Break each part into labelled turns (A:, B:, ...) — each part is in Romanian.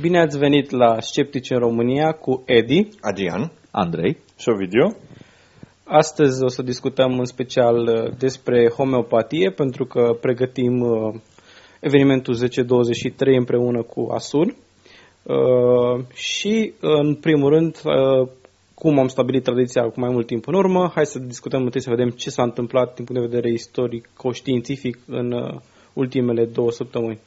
A: Bine ați venit la Sceptici în România cu Edi.
B: Adrian.
C: Andrei.
B: Și Ovidiu.
A: Astăzi o să discutăm în special uh, despre homeopatie, pentru că pregătim uh, evenimentul 1023 împreună cu Asur. Uh, și, în primul rând, cum am stabilit tradiția cu mai mult timp în urmă, hai să discutăm întâi să vedem ce s-a întâmplat din punct de vedere istoric-științific în ultimele două săptămâni.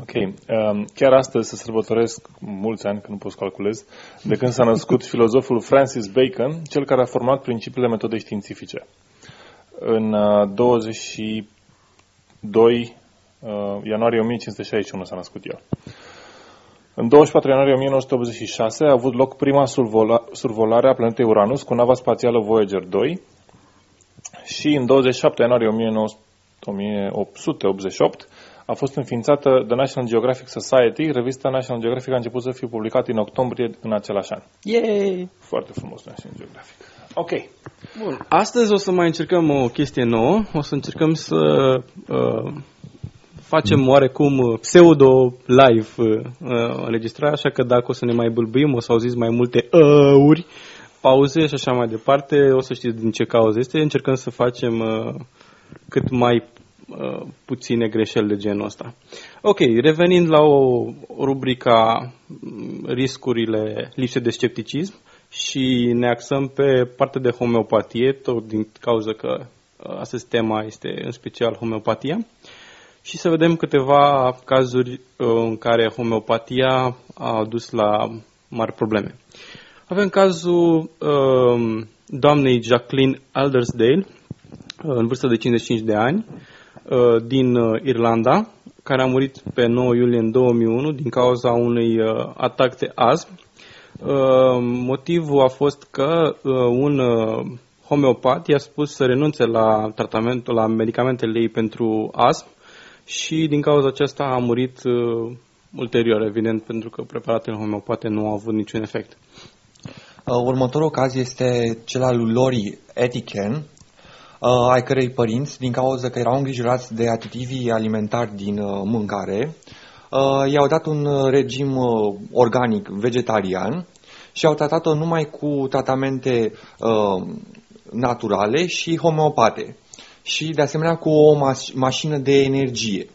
B: Ok. Um, chiar astăzi se sărbătoresc mulți ani, că nu pot să calculez, de când s-a născut filozoful Francis Bacon, cel care a format principiile metodei științifice. În 22 uh, uh, ianuarie 1561 s-a născut el. În 24 ianuarie 1986 a avut loc prima survolare a planetei Uranus cu nava spațială Voyager 2 și în 27 ianuarie 1888 a fost înființată The National Geographic Society. Revista National Geographic a început să fie publicată în octombrie în același an.
A: Yay!
B: Foarte frumos National Geographic. Ok.
A: Bun. Astăzi o să mai încercăm o chestie nouă. O să încercăm să uh, facem oarecum pseudo-live uh, înregistrare, așa că dacă o să ne mai bâlbâim, o să auziți mai multe ăuri, pauze și așa mai departe. O să știți din ce cauză este. Încercăm să facem uh, cât mai Uh, puține greșeli de genul ăsta. Ok, revenind la o rubrica mm, riscurile lipse de scepticism și ne axăm pe partea de homeopatie, tot din cauza că uh, astăzi tema este în special homeopatia și să vedem câteva cazuri uh, în care homeopatia a dus la mari probleme. Avem cazul uh, doamnei Jacqueline Aldersdale, în vârstă de 55 de ani, Uh, din uh, Irlanda, care a murit pe 9 iulie în 2001 din cauza unui uh, atac de asm. Motivul a fost că un homeopat i-a spus să renunțe la tratamentul, la medicamentele ei pentru asm și din cauza aceasta a murit ulterior, evident, pentru că preparatele homeopate nu au avut niciun efect.
C: Următorul caz este cel al lui Lori Etiken, uh, ai cărei părinți, din cauza că erau îngrijorați de aditivii alimentari din uh, mâncare, uh, i-au dat un regim uh, organic vegetarian și au tratat-o numai cu tratamente uh, naturale și homeopate și de asemenea cu o mas- mașină de energie.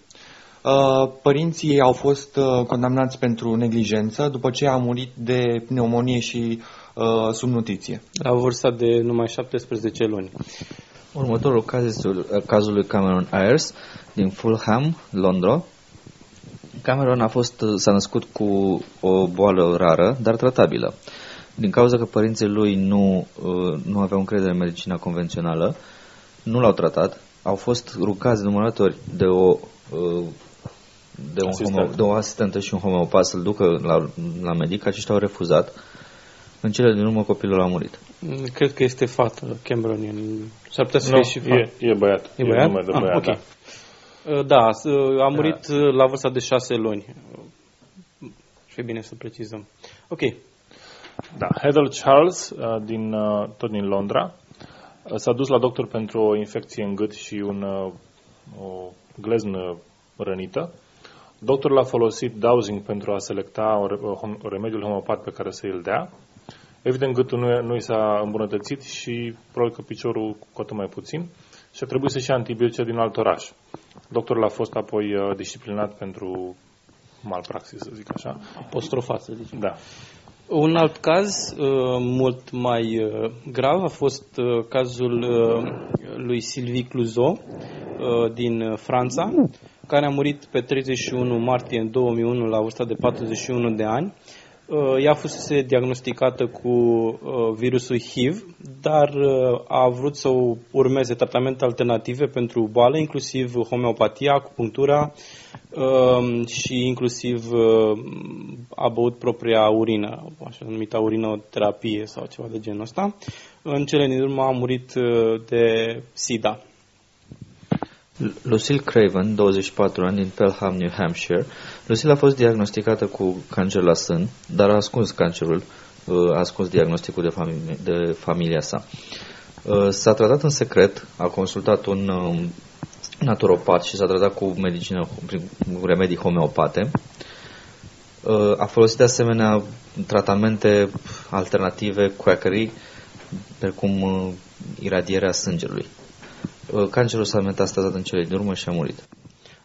C: Uh, părinții au fost uh, condamnați pentru neglijență după ce a murit de pneumonie și uh, subnutriție.
A: La vârsta de numai 17 luni.
C: Următorul caz este cazul lui Cameron Ayers din Fulham, Londra. Cameron a fost, s-a născut cu o boală rară, dar tratabilă. Din cauza că părinții lui nu, nu aveau încredere în medicina convențională, nu l-au tratat, au fost rugați de numărători ori de o de, un homo, de o asistentă și un homeopat să-l ducă la, la medic, aceștia au refuzat. În cele din urmă copilul a murit.
A: Cred că este fată, Cameronian. S-ar putea să
B: fie
A: și fată.
B: E, e băiat.
A: E băiat?
B: E de băiat,
A: ah, okay. da. Da, a murit da. la vârsta de șase luni. Și e bine să precizăm. Ok.
B: Da, Heather Charles, din, tot din Londra, s-a dus la doctor pentru o infecție în gât și un, o gleznă rănită. Doctorul a folosit dowsing pentru a selecta remediul homeopat pe care să îl dea Evident, gâtul nu, nu i s-a îmbunătățit și probabil că piciorul cu atât mai puțin și a trebuit să-și ia antibiotice din alt oraș. Doctorul a fost apoi uh, disciplinat pentru malpraxis, să zic așa.
A: Apostrofat, să zicem.
B: Da.
A: Un alt caz uh, mult mai uh, grav a fost uh, cazul uh, lui Sylvie Clouseau uh, din Franța, care a murit pe 31 martie 2001 la vârsta de 41 de ani Uh, ea fusese diagnosticată cu uh, virusul HIV, dar uh, a vrut să urmeze tratamente alternative pentru boală, inclusiv homeopatia, acupunctura um, și inclusiv a băut propria urină, așa numită urinoterapie sau ceva de genul ăsta. În cele din urmă a murit de SIDA.
D: Lucille Craven, 24 ani, din Pelham, New Hampshire. Lucille a fost diagnosticată cu cancer la sân, dar a ascuns cancerul, uh, a ascuns diagnosticul de, familie, de familia sa. Uh, s-a tratat în secret, a consultat un um, naturopat și s-a tratat cu medicină, cu remedii homeopate. Uh, a folosit de asemenea tratamente alternative, quackery, precum iradierea sângelui. Uh, cancerul s-a metastazat în cele din urmă și a murit.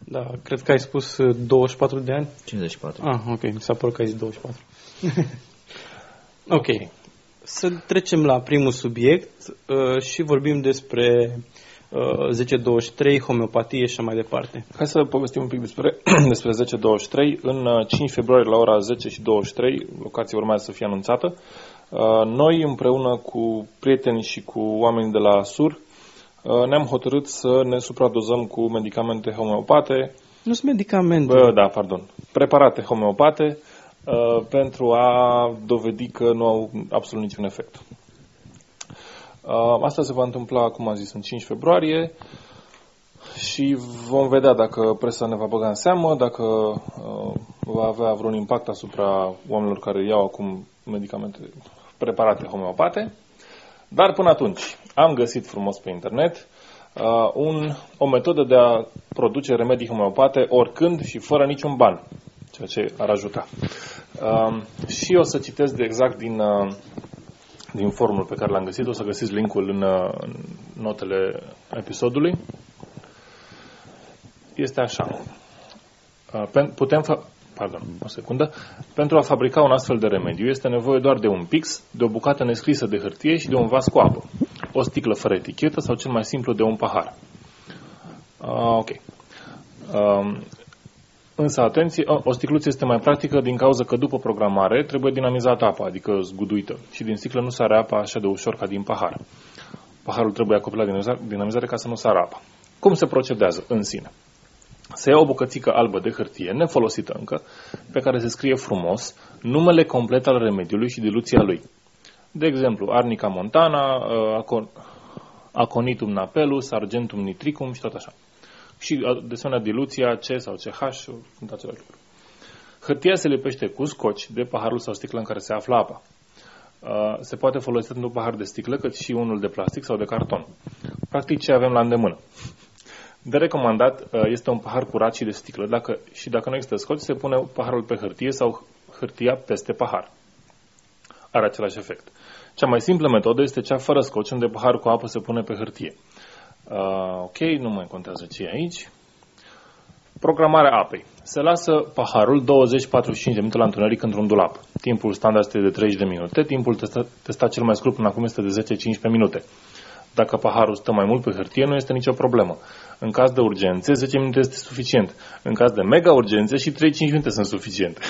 A: Da, cred că ai spus 24 uh, de ani?
D: 54.
A: Ah, ok, mi s-a părut că ai zis 24. ok, să trecem la primul subiect uh, și vorbim despre uh, 1023, homeopatie și mai departe.
B: Hai să povestim un pic despre, despre 1023. În 5 uh, februarie la ora 10 și 23, locația urmează să fie anunțată. Uh, noi împreună cu prieteni și cu oameni de la SUR Uh, ne-am hotărât să ne supradozăm cu medicamente homeopate.
A: Nu sunt medicamente.
B: Bă, da, pardon. Preparate homeopate uh, pentru a dovedi că nu au absolut niciun efect. Uh, asta se va întâmpla, cum am zis, în 5 februarie și vom vedea dacă presa ne va băga în seamă, dacă uh, va avea vreun impact asupra oamenilor care iau acum medicamente preparate homeopate. Dar până atunci, am găsit frumos pe internet uh, un, o metodă de a produce remedii homeopate oricând și fără niciun ban, ceea ce ar ajuta. Uh, și o să citesc de exact din, uh, din formul pe care l-am găsit, o să găsiți linkul în, uh, în notele episodului. Este așa. Uh, putem fa- pardon, o secundă, pentru a fabrica un astfel de remediu este nevoie doar de un pix, de o bucată nescrisă de hârtie și de un vas cu apă, o sticlă fără etichetă sau cel mai simplu de un pahar. Uh, ok. Uh, însă, atenție, o sticluță este mai practică din cauza că după programare trebuie dinamizată apa, adică zguduită, și din sticlă nu sare apa așa de ușor ca din pahar. Paharul trebuie acoperit la dinamizare ca să nu sară apa. Cum se procedează în sine? se ia o bucățică albă de hârtie, nefolosită încă, pe care se scrie frumos numele complet al remediului și diluția lui. De exemplu, Arnica montana, uh, Aconitum napelus, Argentum nitricum și tot așa. Și uh, de asemenea diluția C sau CH sunt același lucru. Hârtia se lipește cu scoci de paharul sau sticlă în care se află apa. Uh, se poate folosi atât un pahar de sticlă cât și unul de plastic sau de carton. Practic ce avem la îndemână. De recomandat uh, este un pahar curat și de sticlă dacă, și dacă nu există scoci, se pune paharul pe hârtie sau hârtia peste pahar. Are același efect. Cea mai simplă metodă este cea fără scoci, unde paharul cu apă se pune pe hârtie. Uh, ok, nu mai contează ce e aici. Programarea apei. Se lasă paharul 20-45 de minute la întuneric într-un dulap. Timpul standard este de 30 de minute, timpul testat, testat cel mai scurt până acum este de 10-15 minute. Dacă paharul stă mai mult pe hârtie, nu este nicio problemă. În caz de urgențe, 10 minute este suficient. În caz de mega urgențe, și 3-5 minute sunt suficiente.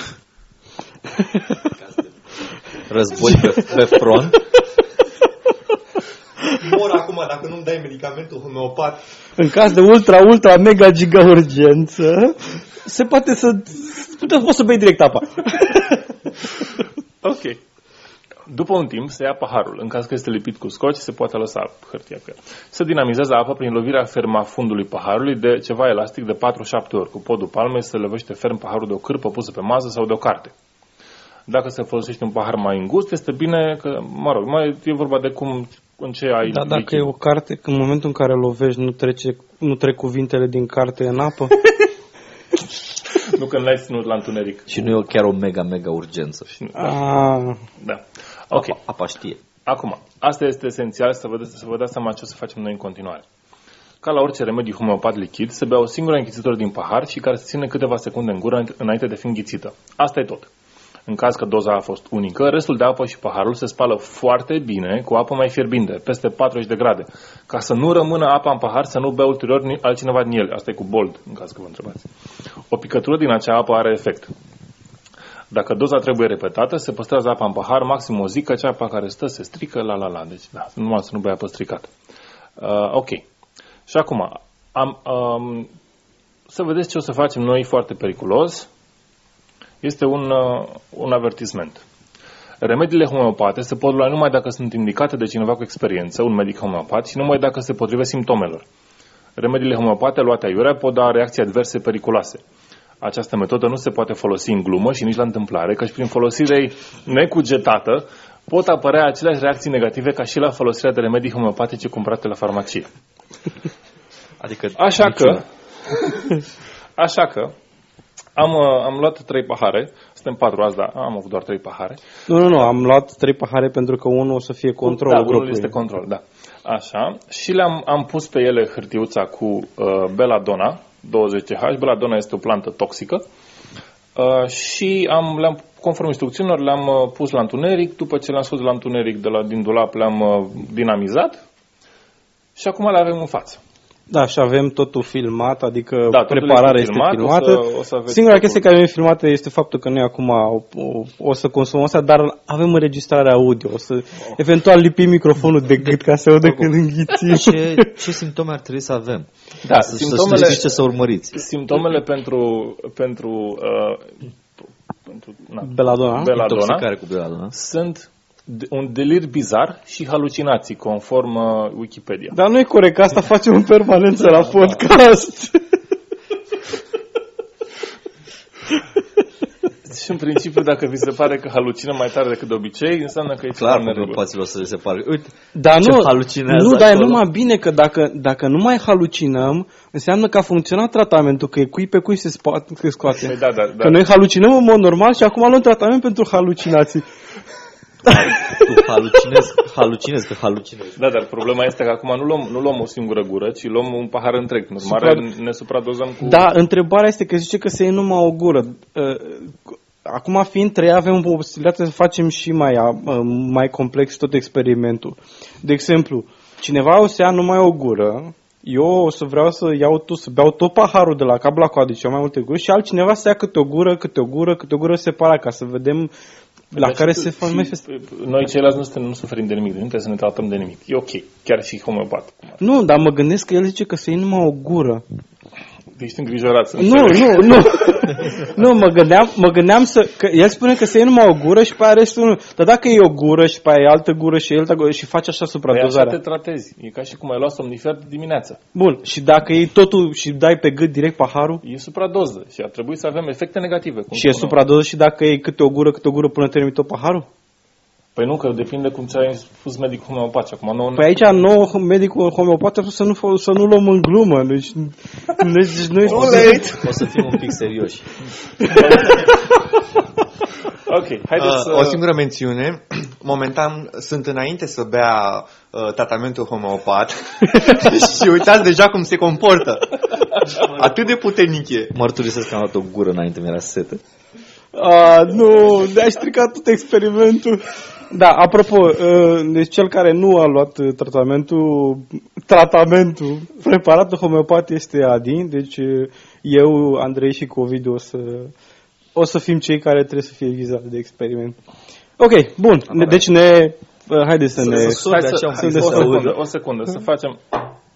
D: Război pe, pe front.
C: Mor acum dacă nu-mi dai medicamentul homeopat.
A: În caz de ultra, ultra, mega, giga urgență, se poate să... Poți să bei direct apa.
B: ok. După un timp se ia paharul. În caz că este lipit cu scoci, se poate lăsa hârtia pe el. Se dinamizează apa prin lovirea ferma fundului paharului de ceva elastic de 4-7 ori. Cu podul palmei se lăvește ferm paharul de o cârpă pusă pe masă sau de o carte. Dacă se folosește un pahar mai îngust, este bine că, mă rog, mai e vorba de cum, în ce ai...
A: Da, dacă lichid. e o carte, în momentul în care lovești, nu, trece, nu trec cuvintele din carte în apă?
B: nu că n-ai ținut la întuneric.
D: Și nu e chiar o mega, mega urgență.
A: Ah.
B: Da. Ok.
D: Apa, apa știe.
B: Acum, asta este esențial să vă, să vă dați seama ce o să facem noi în continuare. Ca la orice remediu homeopat lichid, se bea o singură închițitură din pahar și care se ține câteva secunde în gură înainte de fi înghițită. Asta e tot. În caz că doza a fost unică, restul de apă și paharul se spală foarte bine cu apă mai fierbinte, peste 40 de grade, ca să nu rămână apa în pahar, să nu bea ulterior altcineva din el. Asta e cu bold, în caz că vă întrebați. O picătură din acea apă are efect. Dacă doza trebuie repetată, se păstrează apa în pahar maxim o zi, că cea apa care stă se strică, la la la. Deci, da, numai să nu bea apă stricată. Uh, ok. Și acum, am, um, să vedeți ce o să facem noi foarte periculos. Este un, uh, un avertisment. Remediile homeopate se pot lua numai dacă sunt indicate de cineva cu experiență, un medic homeopat, și numai dacă se potrivesc simptomelor. Remediile homeopate luate aiurea pot da reacții adverse periculoase. Această metodă nu se poate folosi în glumă și nici la întâmplare, căci prin folosire necugetată pot apărea aceleași reacții negative ca și la folosirea de remedii homeopatice cumpărate la farmacie.
D: Adică
B: Așa că,
D: niciuna.
B: așa că, am, uh, am luat trei pahare, suntem patru azi, dar am avut doar trei pahare.
A: Nu, nu, nu, am luat trei pahare pentru că unul o să fie controlul
B: da, unul
A: grupului.
B: este control, da. Așa, și le-am am pus pe ele hârtiuța cu uh, Belladonna, 20H. Belladonna este o plantă toxică. Uh, și am, le-am, conform instrucțiunilor, le-am uh, pus la întuneric. După ce le-am scos de la întuneric de la, din dulap, le-am uh, dinamizat. Și acum le avem în față.
A: Da, și avem totul filmat, adică
B: Da, totul
A: prepararea
B: este
A: este,
B: filmat,
A: filmată.
B: o să- o să aveți
A: Singura
B: totul.
A: chestie care nu e filmată este faptul că noi acum o, o, o să consumăm asta, dar avem înregistrarea audio. O să eventual lipim microfonul de gât ca să audă când înghițim.
D: ce, ce simptome ar trebui să avem?
B: Da,
D: Să,
B: simptomele,
D: să știți ce să urmăriți.
B: simptomele pentru, pentru, uh, pentru na,
A: Belladonna.
B: Belladonna
D: Intoxicare cu Belladonna.
B: sunt de- un delir bizar și halucinații, conform uh, Wikipedia.
A: Dar nu e corect, că asta facem în permanență la podcast.
B: Și în principiu, dacă vi se pare că halucină mai tare decât de obicei, înseamnă că e
D: Clar,
B: ceva în
D: mă,
B: neregulă.
D: poților să le se pare. Uite,
A: Dar
D: Ce
A: nu,
D: halucinează
A: nu, dar e
D: acolo.
A: numai bine că dacă, dacă nu mai halucinăm, înseamnă că a funcționat tratamentul, că e cui pe cui se, spa- se scoate.
B: Păi da, da, da.
A: Că noi halucinăm în mod normal și acum luăm tratament pentru halucinații.
D: Tu halucinezi, halucinezi, că halucinezi.
B: Da, dar problema este că acum nu luăm, nu luăm o singură gură, ci luăm un pahar întreg. În urmare,
A: Supra-
B: ne supradozăm cu...
A: Da, întrebarea este că zice că se ia numai o gură. Uh, Acum fiind trei, avem posibilitatea să facem și mai, uh, mai complex tot experimentul. De exemplu, cineva o să ia numai o gură, eu o să vreau să iau tot, să beau tot paharul de la cap la coadă, deci mai multe guri, și altcineva să ia câte o gură, câte o gură, câte o gură separat, ca să vedem la
B: Deci
A: care
B: și-
A: se
B: și
A: manifestă.
B: Noi ceilalți nu, suntem, nu suferim de nimic, nu trebuie să ne tratăm de nimic. E ok, chiar și homeopat.
A: Nu, dar mă gândesc că el zice că să iei numai o gură.
B: Ești îngrijorat. să
A: Nu,
B: înțeleg.
A: nu, nu. nu, mă gândeam, mă gândeam să... Că el spune că se iei numai o gură și pe aia restul nu. Dar dacă e o gură și pe aia e altă gură și altă gură și faci așa
B: Păi așa
A: supradozarea.
B: te tratezi. E ca și cum ai luat somnifer de dimineață.
A: Bun, și dacă iei totul și dai pe gât direct paharul?
B: E supradoză și ar trebui să avem efecte negative. Cum
A: Și e
B: spuneam.
A: supradoză și dacă iei câte o gură, câte o gură până termini tot paharul?
B: Păi nu, că depinde cum ți-a spus medicul homeopat. Și Acum nouă
A: Păi aici nouă medicul homeopat a spus să nu, fo- să nu luăm în glumă. Deci, deci nu este...
D: O să fim un pic serioși.
B: Ok, haideți
C: Uh,
B: să...
C: O singură mențiune. Momentan sunt înainte să bea uh, tratamentul homeopat și uitați deja cum se comportă. Atât de puternic e.
D: Mărturisesc că am luat o gură înainte, mi-era sete.
A: A, nu, de-ai stricat tot experimentul. Da, apropo, uh, deci cel care nu a luat uh, tratamentul, tratamentul, preparatul homeopat este Adin, deci uh, eu, Andrei și Covid o să, o să fim cei care trebuie să fie vizați de experiment. Ok, bun, ne, deci ne, uh, haideți să ne...
D: să
B: Hai
D: de
B: să,
D: aceea un
B: hai,
D: pic
B: o,
D: să se
B: secundă,
D: audă.
B: o secundă, să facem...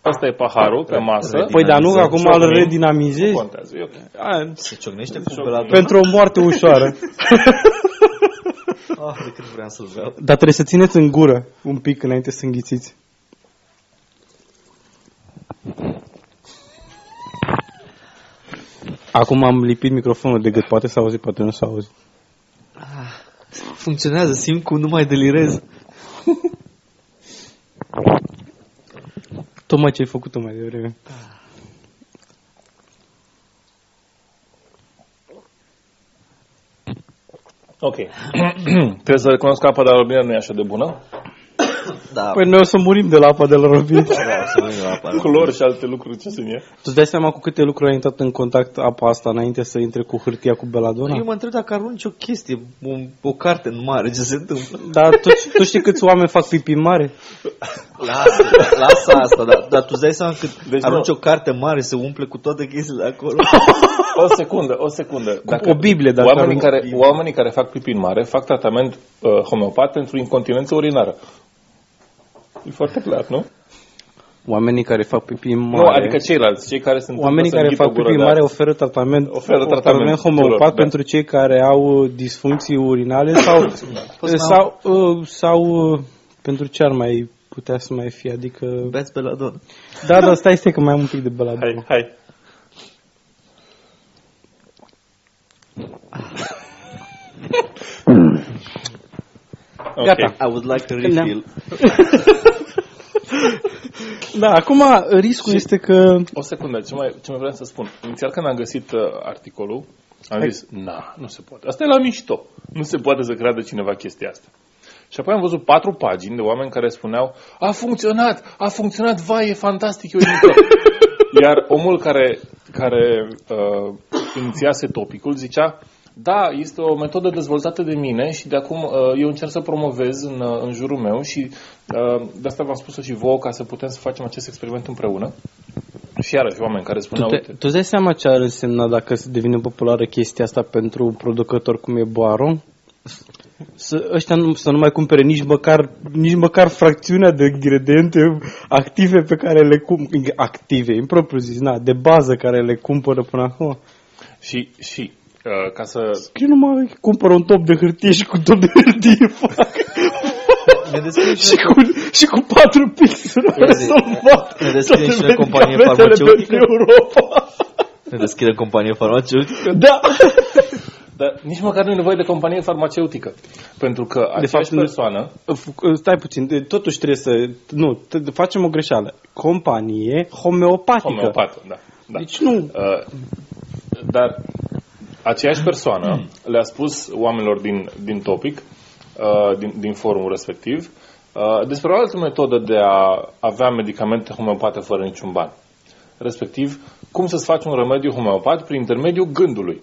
B: Asta e paharul pe masă.
A: Păi dar nu, acum îl
B: Ciocnim.
A: redinamizezi?
B: Nu contează, e ok.
A: A,
D: Se ciocnește cu
B: Ciocnim.
D: Belladonna?
A: pentru o moarte ușoară.
D: Ah, de cât vreau să-l beau.
A: Dar trebuie să țineți în gură un pic înainte să înghițiți. Acum am lipit microfonul de gât, poate s-a auzit, poate nu s-a auzit.
D: Funcționează, simt cum nu mai delirez.
A: Tocmai ce ai făcut mai devreme.
B: Ok. Trebuie să recunosc că apa de la robină nu e așa de bună.
D: Da,
A: Păi noi o să murim de la apa de la robină.
D: da, să venim la apă.
B: Culori și alte lucruri, ce sunt e.
A: tu îți dai seama cu câte lucruri a intrat în contact apa asta înainte să intre cu hârtia cu Belladonna?
D: Eu mă întreb dacă arunci o chestie, o, o carte în mare, ce se întâmplă.
A: Dar tu, tu știi câți oameni fac pipi mare?
D: Lasă, lasă asta, dar, dar tu îți dai seama că
B: Deci
D: arunci
B: nu.
D: o carte mare, se umple cu toate chestiile de acolo.
B: O secundă, o secundă.
A: o Biblie, dacă
B: oamenii,
A: nu-
B: care, oamenii care fac pipi în mare fac tratament uh, homeopat pentru incontinență urinară. E foarte clar, nu?
A: Oamenii care fac pipi în
B: Nu,
A: mare...
B: adică ceilalți, cei care sunt
A: Oamenii care fac pipi în mare oferă tratament,
B: Oferă tratament
A: homeopat
B: tuturor, da.
A: pentru cei care au disfuncții urinale sau, sau, uh, sau uh, pentru ce ar mai putea să mai fie, adică...
D: Beți beladon.
A: Da, da, stai, stai că mai am un pic de beladon.
B: Hai, hai.
A: Gata.
D: I would like to
A: refill. Da, acum riscul este că...
B: O secundă, ce mai, ce mai vreau să spun. Inițial când am găsit uh, articolul, am zis, na, nu se poate. Asta e la mișto. Nu se poate să creadă cineva chestia asta. Și apoi am văzut patru pagini de oameni care spuneau, a funcționat, a funcționat, vai, e fantastic, e uimitor. Iar omul care, care uh, inițiase topicul zicea, da, este o metodă dezvoltată de mine și de acum uh, eu încerc să promovez în, uh, în jurul meu și uh, de asta v-am spus-o și vouă ca să putem să facem acest experiment împreună. Și iarăși oameni care
A: Tu,
B: spuneau,
A: te,
B: uite,
A: tu îți dai seama ce ar însemna dacă se devine populară chestia asta pentru un producător cum e Boaro? Să, ăștia nu, să nu mai cumpere nici măcar, nici măcar fracțiunea de ingrediente active pe care le cum active, în propriu zis, na, de bază care le cumpără până acum.
B: și, și uh, ca să
A: Scrie numai, cumpără un top de hârtie și cu top de hârtie fac.
D: Ne descrie
A: și, cu, și cu patru pixuri
D: Uite,
A: rezolvat
D: ne descrie
A: toate
D: și la companie
A: medicamentele
D: farmaceutică.
A: pentru Europa.
D: Ne deschide companie farmaceutică.
A: Da.
B: Dar nici măcar nu e nevoie de companie farmaceutică. Pentru că aceeași
A: fapt, nu-
B: persoană,
A: F- Stai puțin, de- totuși trebuie să... Nu, t- facem o greșeală. Companie homeopatică.
B: homeopată, da. da.
A: Deci nu...
B: Uh, dar aceeași persoană le-a spus oamenilor din, din topic, uh, din, din forumul respectiv, uh, despre o altă metodă de a avea medicamente homeopate fără niciun ban. Respectiv, cum să-ți faci un remediu homeopat prin intermediul gândului.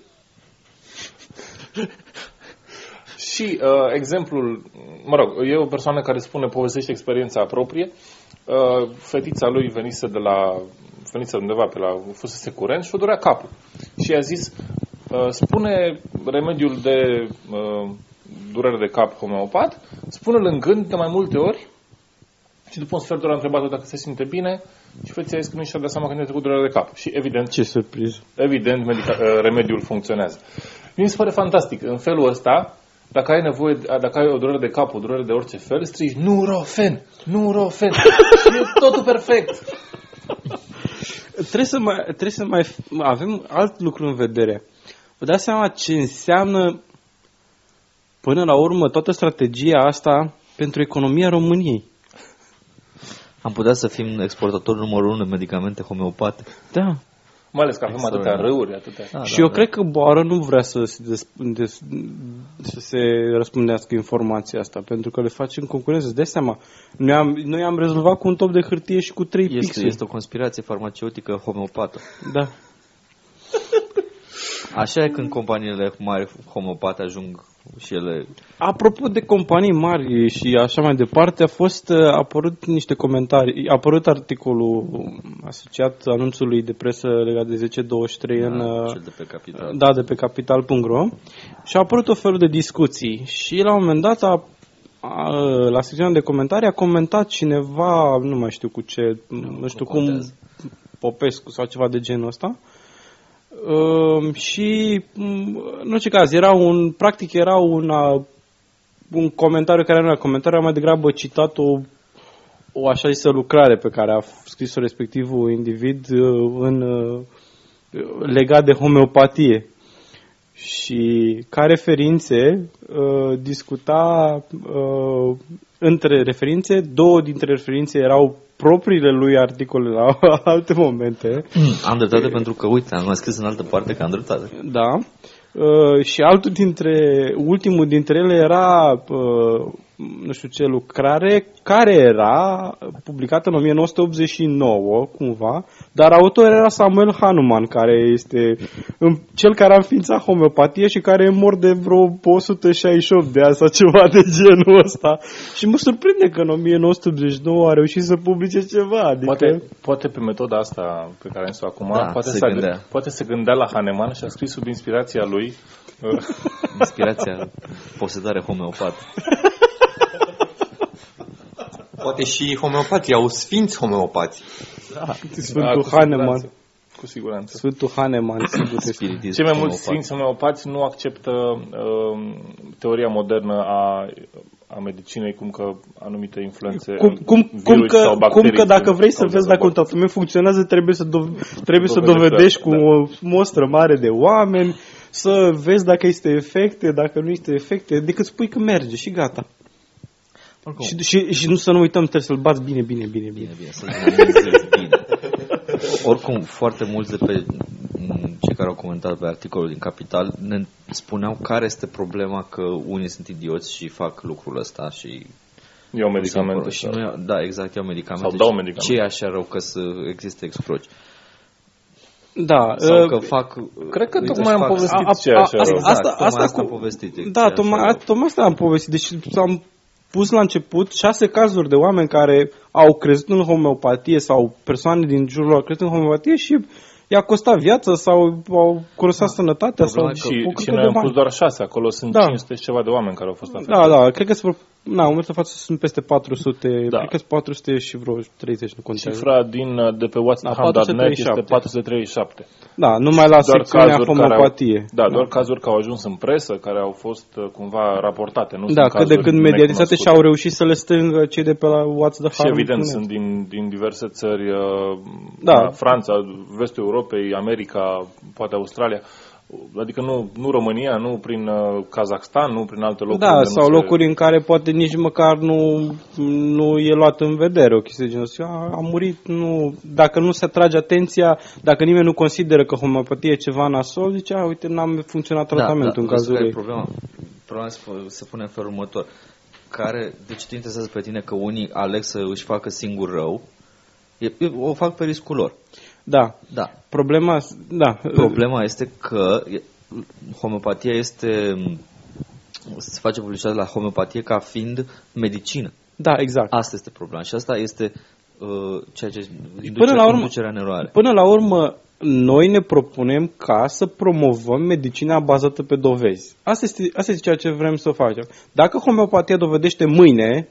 B: Și uh, exemplul, mă rog, e o persoană care spune, povestește experiența proprie. Uh, fetița lui venise de la, venise undeva pe la, fusese curent și o durea capul. Și i-a zis, uh, spune remediul de uh, durere de cap homeopat, spune-l în gând de mai multe ori și după un sfert de oră a întrebat-o dacă se simte bine și fetița a zis că nu și-a dat seama că nu trecut durere de cap. Și evident,
A: Ce surpriză.
B: evident medica- uh, remediul funcționează. Mi se pare fantastic. În felul ăsta, dacă ai nevoie, dacă ai o durere de cap, o durere de orice fel, strigi Nurofen, Nurofen. și e totul perfect.
A: Trebuie să mai, trebuie să mai f- avem alt lucru în vedere. Vă dați seama ce înseamnă până la urmă toată strategia asta pentru economia României.
D: Am putea să fim exportatorul numărul unu de medicamente homeopate.
A: Da.
B: Mai ales că avem atâtea
D: Extraordinar.
B: râuri, atâtea...
D: Da,
A: și
D: da,
A: eu
D: da.
A: cred că Boară nu vrea să se, des, des, să se răspundească informația asta, pentru că le facem concurență. Îți dai seama, noi am, noi am rezolvat cu un top de hârtie și cu trei
D: Este,
A: pixeli.
D: este o conspirație farmaceutică homeopată.
A: Da.
D: Așa e când companiile mari homeopate ajung și ele...
A: Apropo de companii mari și așa mai departe, a fost uh, apărut niște comentarii, a apărut articolul asociat anunțului de presă legat de 1023 în, uh,
D: cel de pe capital.
A: da, de pe capital.ro și a apărut o felul de discuții și la un moment dat a, a, la secțiunea de comentarii a comentat cineva, nu mai știu cu ce, nu, știu
D: nu
A: cum,
D: contează.
A: Popescu sau ceva de genul ăsta. Uh, și m, în orice caz era un practic era un, uh, un comentariu care nu era comentariu, era mai degrabă citat o, o așa zisă lucrare pe care a scris-o respectivul individ uh, în uh, legat de homeopatie. Și ca referințe uh, discuta uh, între referințe, două dintre referințe erau propriile lui articole la alte momente.
D: Am dreptate pentru că, uite, am mai scris în altă parte că am dreptate.
A: Da. Uh, și altul dintre, ultimul dintre ele era, uh, nu știu ce lucrare, care era publicată în 1989, cumva, Dar autor era Samuel Hanuman, care este în- cel care a înființat homeopatie și care e mor de vreo 168 de ani sau ceva de genul ăsta. Și mă surprinde că în 1989 a reușit să publice ceva. Adică...
B: Poate, poate pe metoda asta pe care am zis acum,
D: Da,
B: poate,
D: se
B: să,
D: gândea.
B: poate se gândea la Hahnemann și a scris sub inspirația lui uh,
D: Inspirația, posedare homeopat.
C: Poate și homeopatii, au sfinți homeopați.
A: Sfântul
B: cu
A: Hahnemann.
B: siguranță. Cu siguranță.
A: Sfântul Hahnemann, sigur că
D: Spiritism
B: Cei mai mulți
D: homeopat.
B: sfinți homeopați nu acceptă uh, teoria modernă a, a medicinei, cum că anumite influențe,
A: Cum, cum,
B: virus
A: cum, că,
B: sau
A: cum
B: bacterii
A: că dacă vrei să
B: cauzează
A: vezi dacă un
B: boli.
A: tratament funcționează, trebuie să, do- trebuie să
B: Dovedești,
A: dovedești cu
B: da.
A: o mostră mare de oameni, să vezi dacă este efecte, dacă nu este efecte, decât spui că merge și gata.
D: Oricum,
A: Și, și, și nu să nu uităm, trebuie să-l bați bine, bine, bine, bine.
D: Bine, bine, să dinamizezi bine. Oricum, foarte mulți de pe m, cei care au comentat pe articolul din Capital ne spuneau care este problema că unii sunt idioți și fac lucrul ăsta și
B: Iau medicamente.
D: și
B: sau-
D: nu, ia- da, exact, iau medicamente
B: Sau dau
D: și
B: medicamente.
D: ce e așa rău că să existe excroci
A: Da,
D: sau
A: uh,
D: că fac
B: Cred că
D: uite,
B: tocmai am
D: fac-
B: povestit
A: a-
B: ce e
A: a-
B: așa
A: asta-
B: rău.
D: Exact,
A: asta,
D: tocmai
A: asta,
D: asta
A: cu,
D: am povestit, ce
A: Da,
D: e
A: tocmai,
D: așa rău.
A: tocmai asta am povestit. Deci am pus la început șase cazuri de oameni care au crezut în homeopatie sau persoane din jurul lor au crezut în homeopatie și i-a costat viața sau au curățat sănătatea sau
D: Problema e că-
B: Și,
A: o
B: și
A: cârcă
B: noi
A: de
B: am
A: bani.
B: pus doar șase, acolo sunt
A: Da.
B: 500 și ceva de oameni care au fost afectați.
A: Da, da, cred că sunt, na, în momentul de față sunt peste 400,
B: Da.
A: cred că sunt 400 și vreo 30, nu contează.
B: Cifra din, uh, de pe
A: Da,
B: whatsapp.net este
A: 437.
B: 437.
A: Da, numai la
B: Doar
A: secțiunea
B: cazuri care au,
A: homeopatie.
B: da, doar cazuri care au ajuns în presă, care au fost uh, cumva raportate. Nu
A: Da,
B: sunt
A: cât de
B: cazuri
A: când mediatizate și
B: necunoscute.
A: au reușit să le strângă cei de pe la What's the
B: Și
A: Harm.
B: evident
A: Net.
B: sunt din, din diverse țări, uh,
A: Da.
B: da. Franța, vestul Europei, America, poate Australia. Adică nu, nu România, nu prin uh, Kazakhstan, nu prin alte locuri.
A: Da,
B: unde
A: sau
B: nu
A: locuri în care poate nici măcar nu, nu e luat în vedere o chestie de genul ăsta. A, a murit, nu, dacă nu se atrage atenția, dacă nimeni nu consideră că homeopatie e ceva nasol, zice, a, uite, n-am funcționat tratamentul în
D: vezi
A: cazul
D: care e
A: lui.
D: Problema, problema se, se pune în felul următor. Care, deci te interesează pe tine că unii aleg să își facă singur rău, e, e- o fac pe riscul lor.
A: Da,
D: Da.
A: problema, da,
D: Problema este că e- homeopatia este se face publicitate la homeopatie ca fiind medicină.
A: da, exact.
D: Asta este problema și asta este uh, ceea ce induce
A: Până la urmă-
D: inducerea în eroare.
A: Până la urmă, noi ne propunem ca să promovăm medicina bazată pe dovezi. Asta este, asta este ceea ce vrem să facem. Dacă homeopatia dovedește mâine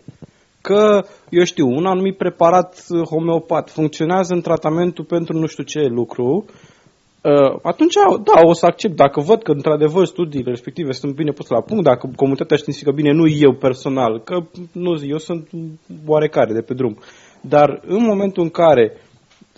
A: că, eu știu, un anumit preparat uh, homeopat funcționează în tratamentul pentru nu știu ce lucru, uh, atunci, da, o să accept. Dacă văd că, într-adevăr, studiile respective sunt bine puse la punct, dacă comunitatea științifică bine, nu eu personal, că nu, eu sunt oarecare de pe drum. Dar în momentul în care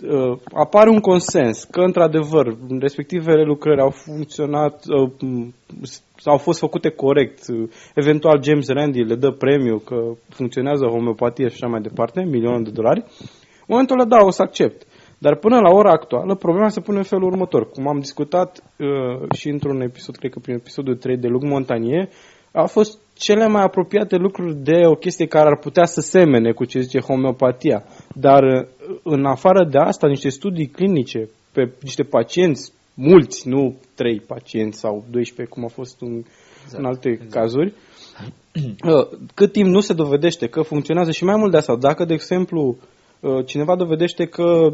A: uh, apare un consens că, într-adevăr, respectivele lucrări au funcționat, uh, m, s- au fost făcute corect, uh, eventual James Randi le dă premiu că funcționează homeopatie și așa mai departe, milioane de dolari, în momentul ăla, da, o să accept. Dar până la ora actuală, problema se pune în felul următor. Cum am discutat uh, și într-un episod, cred că prin episodul 3 de Luc Montagnier, au fost cele mai apropiate lucruri de o chestie care ar putea să semene cu ce zice homeopatia. Dar uh, în afară de asta, niște studii clinice pe niște pacienți, mulți, nu 3 pacienți sau 12, cum a fost în, în alte exact. cazuri, Uh, cât timp nu se dovedește că funcționează și mai mult de asta, dacă, de exemplu, uh, cineva dovedește că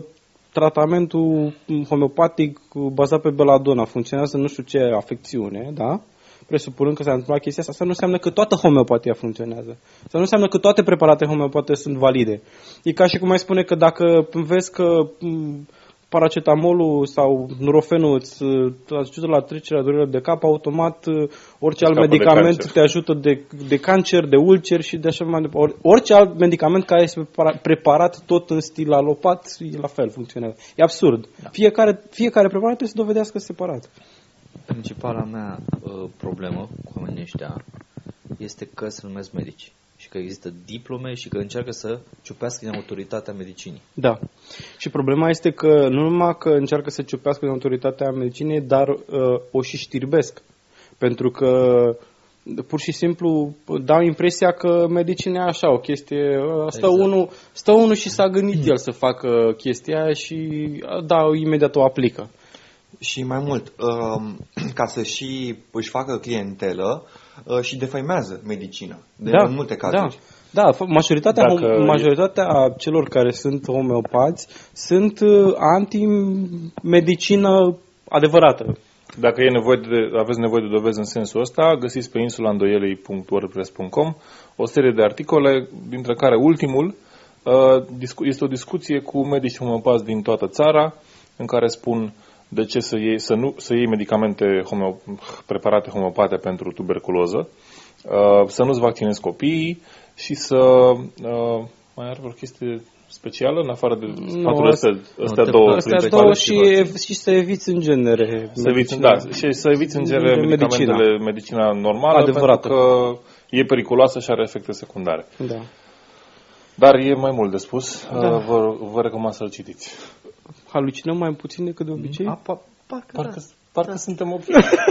A: tratamentul homeopatic bazat pe beladona funcționează nu știu ce afecțiune, da? Presupunând că s-a întâmplat chestia asta, asta nu înseamnă că toată homeopatia funcționează. Asta nu înseamnă că toate preparatele homeopate sunt valide. E ca și cum ai spune că dacă vezi că m, paracetamolul sau nurofenul îți uh, ajută la trecerea durerilor de cap, automat uh, orice alt
B: Scapă de
A: medicament
B: cancer.
A: te ajută de, de cancer, de ulcer și de așa mai departe. Ori, orice alt medicament care este prepara- preparat tot în stil alopat, e la fel, funcționează. E absurd. Da. Fiecare, fiecare preparat trebuie să dovedească separat.
D: Principala mea uh, problemă cu oamenii ăștia este că se numesc medici și că există diplome și că încearcă să ciupească din autoritatea medicinii.
A: Da. Și problema este că nu numai că încearcă să ciupească din autoritatea medicinei, dar uh, o și știrbesc. Pentru că pur și simplu dau impresia că medicina e așa, o chestie, stă,
D: Exact.
A: unul, stă unul și s-a gândit el să facă chestia aia și da, imediat o aplică.
C: Și mai mult, um, ca să și își facă clientelă uh, și defăimează medicina. De
A: da,
C: în multe cazuri.
A: Da, da f- majoritatea,
B: Dacă
A: hom-
B: e-
A: majoritatea celor care sunt homeopați sunt uh, anti-medicină adevărată.
B: Dacă e nevoie de, aveți nevoie de dovezi în sensul ăsta, găsiți pe insulandoielei.wordpress.com o serie de articole, dintre care ultimul uh, discu- este o discuție cu medici homeopați din toată țara, în care spun de ce să iei, să nu, să iei medicamente homeo, preparate homeopate pentru tuberculoză, uh, să nu-ți vaccinezi copiii și să... Uh, mai are o chestie specială, în afară de sfaturile astea, astea
D: te-
B: două
A: Astea
B: principale?
A: două și, ev- și să eviți în genere.
B: Să eviți, da, și să eviți în genere
A: Medicina.
B: medicamentele, medicina normală,
A: Adevărată.
B: pentru că e periculoasă și are efecte secundare.
A: Da.
B: Dar e mai mult de spus,
A: Da.
B: uh, vă, vă recomand să-l citiți.
A: Halucinăm mai puțin decât de obicei?
D: A, pa, parcă,
B: Parcă,
D: da.
B: parcă suntem ok.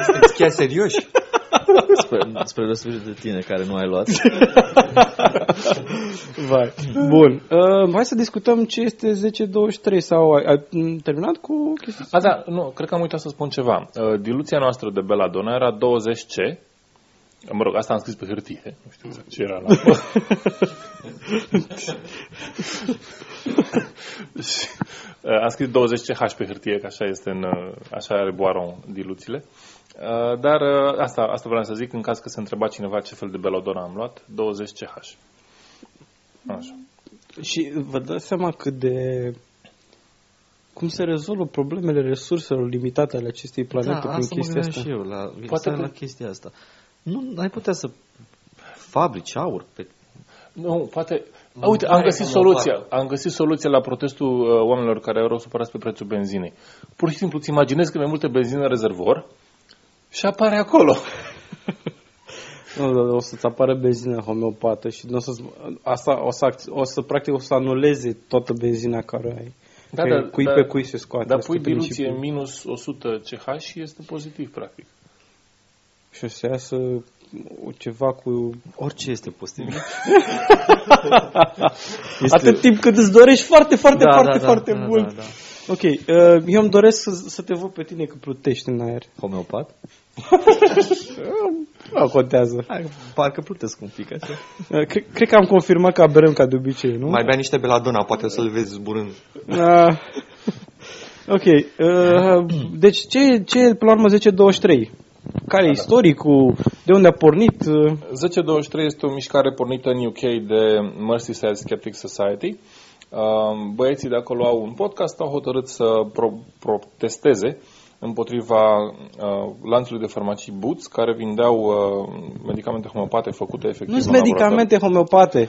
C: Sunteți chiar serioși?
D: Spre, spre deosebire de tine care nu ai luat.
A: Vai. Bun. Uh, hai să discutăm ce este 10-23 sau ai, ai m, terminat cu chestia
B: A, da, nu, cred că am uitat să spun ceva. Uh, diluția noastră de Belladonna era 20C. Mă rog, asta am scris pe hârtie. Nu știu exact ce era la Și, uh, Am scris 20CH pe hârtie, că așa este în, uh, așa are Boaron diluțiile. Uh, Dar uh, asta, asta vreau să zic, în caz că se întreba cineva ce fel de Belladonna am luat, 20CH. Așa.
A: Și vă dați seama cât de... Cum se rezolvă problemele resurselor limitate ale acestei planete
D: da,
A: prin
D: asta mă
A: chestia
D: gândeam
A: asta?
D: și eu la,
B: Poate
D: Poate
B: că-
D: la chestia asta. Nu ai putea să fabrici aur pe
B: Nu, poate...
C: Nu
B: Uite, am
C: pare
B: găsit
C: că
B: soluția.
C: nu
B: Am găsit soluția la protestul uh, oamenilor care erau supărați pe prețul benzinei. Pur și simplu îți imaginezi că mai multe benzină în rezervor și apare acolo.
A: Nu, da, o să-ți apară benzină homeopată și nu o să asta o să, ac- o să practic o să anuleze toată benzina care ai.
B: Da,
A: Că
B: da,
A: cui
B: da.
A: pe cui se scoate.
B: Dar
A: asta
B: pui
A: e
B: diluție
A: principiul.
B: minus 100 CH și este pozitiv, practic.
A: Și o să iasă ceva cu...
D: orice este posibil.
A: Este... Atât timp cât îți dorești foarte, foarte,
D: Da,
A: foarte,
D: da, da,
A: foarte
D: da,
A: mult.
D: da, da.
A: Ok, uh, eu îmi doresc să, să te văd pe tine că plutești în aer.
D: Homeopat?
A: Nu contează.
D: Hai, parcă plutesc un pic așa.
A: Uh, cred, cred că am confirmat că aberăm ca de obicei, nu?
C: Mai bea niște beladona, poate să-l vezi zburând.
A: Uh, ok, uh, deci ce, ce e până la urmă 10-23? Care e istoricul? De unde a pornit? Uh,
B: 1023 este o mișcare pornită în UK de Merseyside Skeptic Society. Um, Băieții de acolo au un podcast, au hotărât să pro- protesteze împotriva uh, lanțului de farmacii Boots, care vindeau uh, medicamente homeopate făcute efectiv
A: nu sunt
B: în laborator.
A: medicamente homeopate.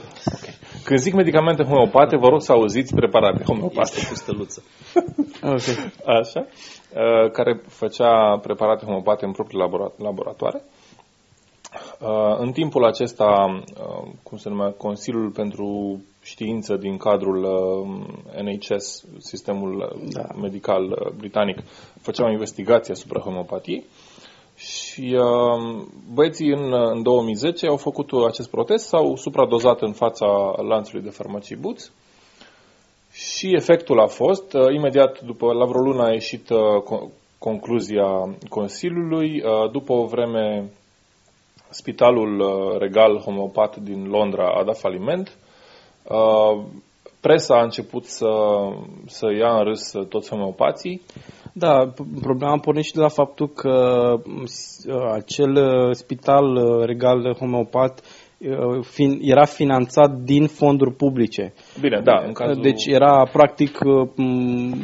B: Când zic medicamente homeopate, vă rog să auziți preparate homeopate.
D: Este cu stăluță.
A: Ok.
B: Așa, uh, care făcea preparate homeopate în proprii labora- laboratoare. Uh, În timpul acesta, uh, cum se numea, Consiliul pentru Știință din cadrul uh, NHS, sistemul uh,
A: Da.
B: medical uh, britanic, făcea o investigație asupra homeopatiei și uh, băieții în, uh, în 2010 au făcut acest protest, s-au supradozat în fața lanțului de farmacii Boots și efectul a fost, uh, imediat după, la vreo lună a ieșit uh, co- concluzia Consiliului, uh, după o vreme Spitalul uh, Regal Homeopat din Londra a dat faliment, uh, presa a început să, să ia în râs toți homeopații,
A: Da, p- problema a pornit și de la faptul că m, s- uh, acel uh, spital uh, regal homeopat uh, fin, era finanțat din fonduri publice.
B: Bine, da, în cazul...
A: Deci era practic uh, m,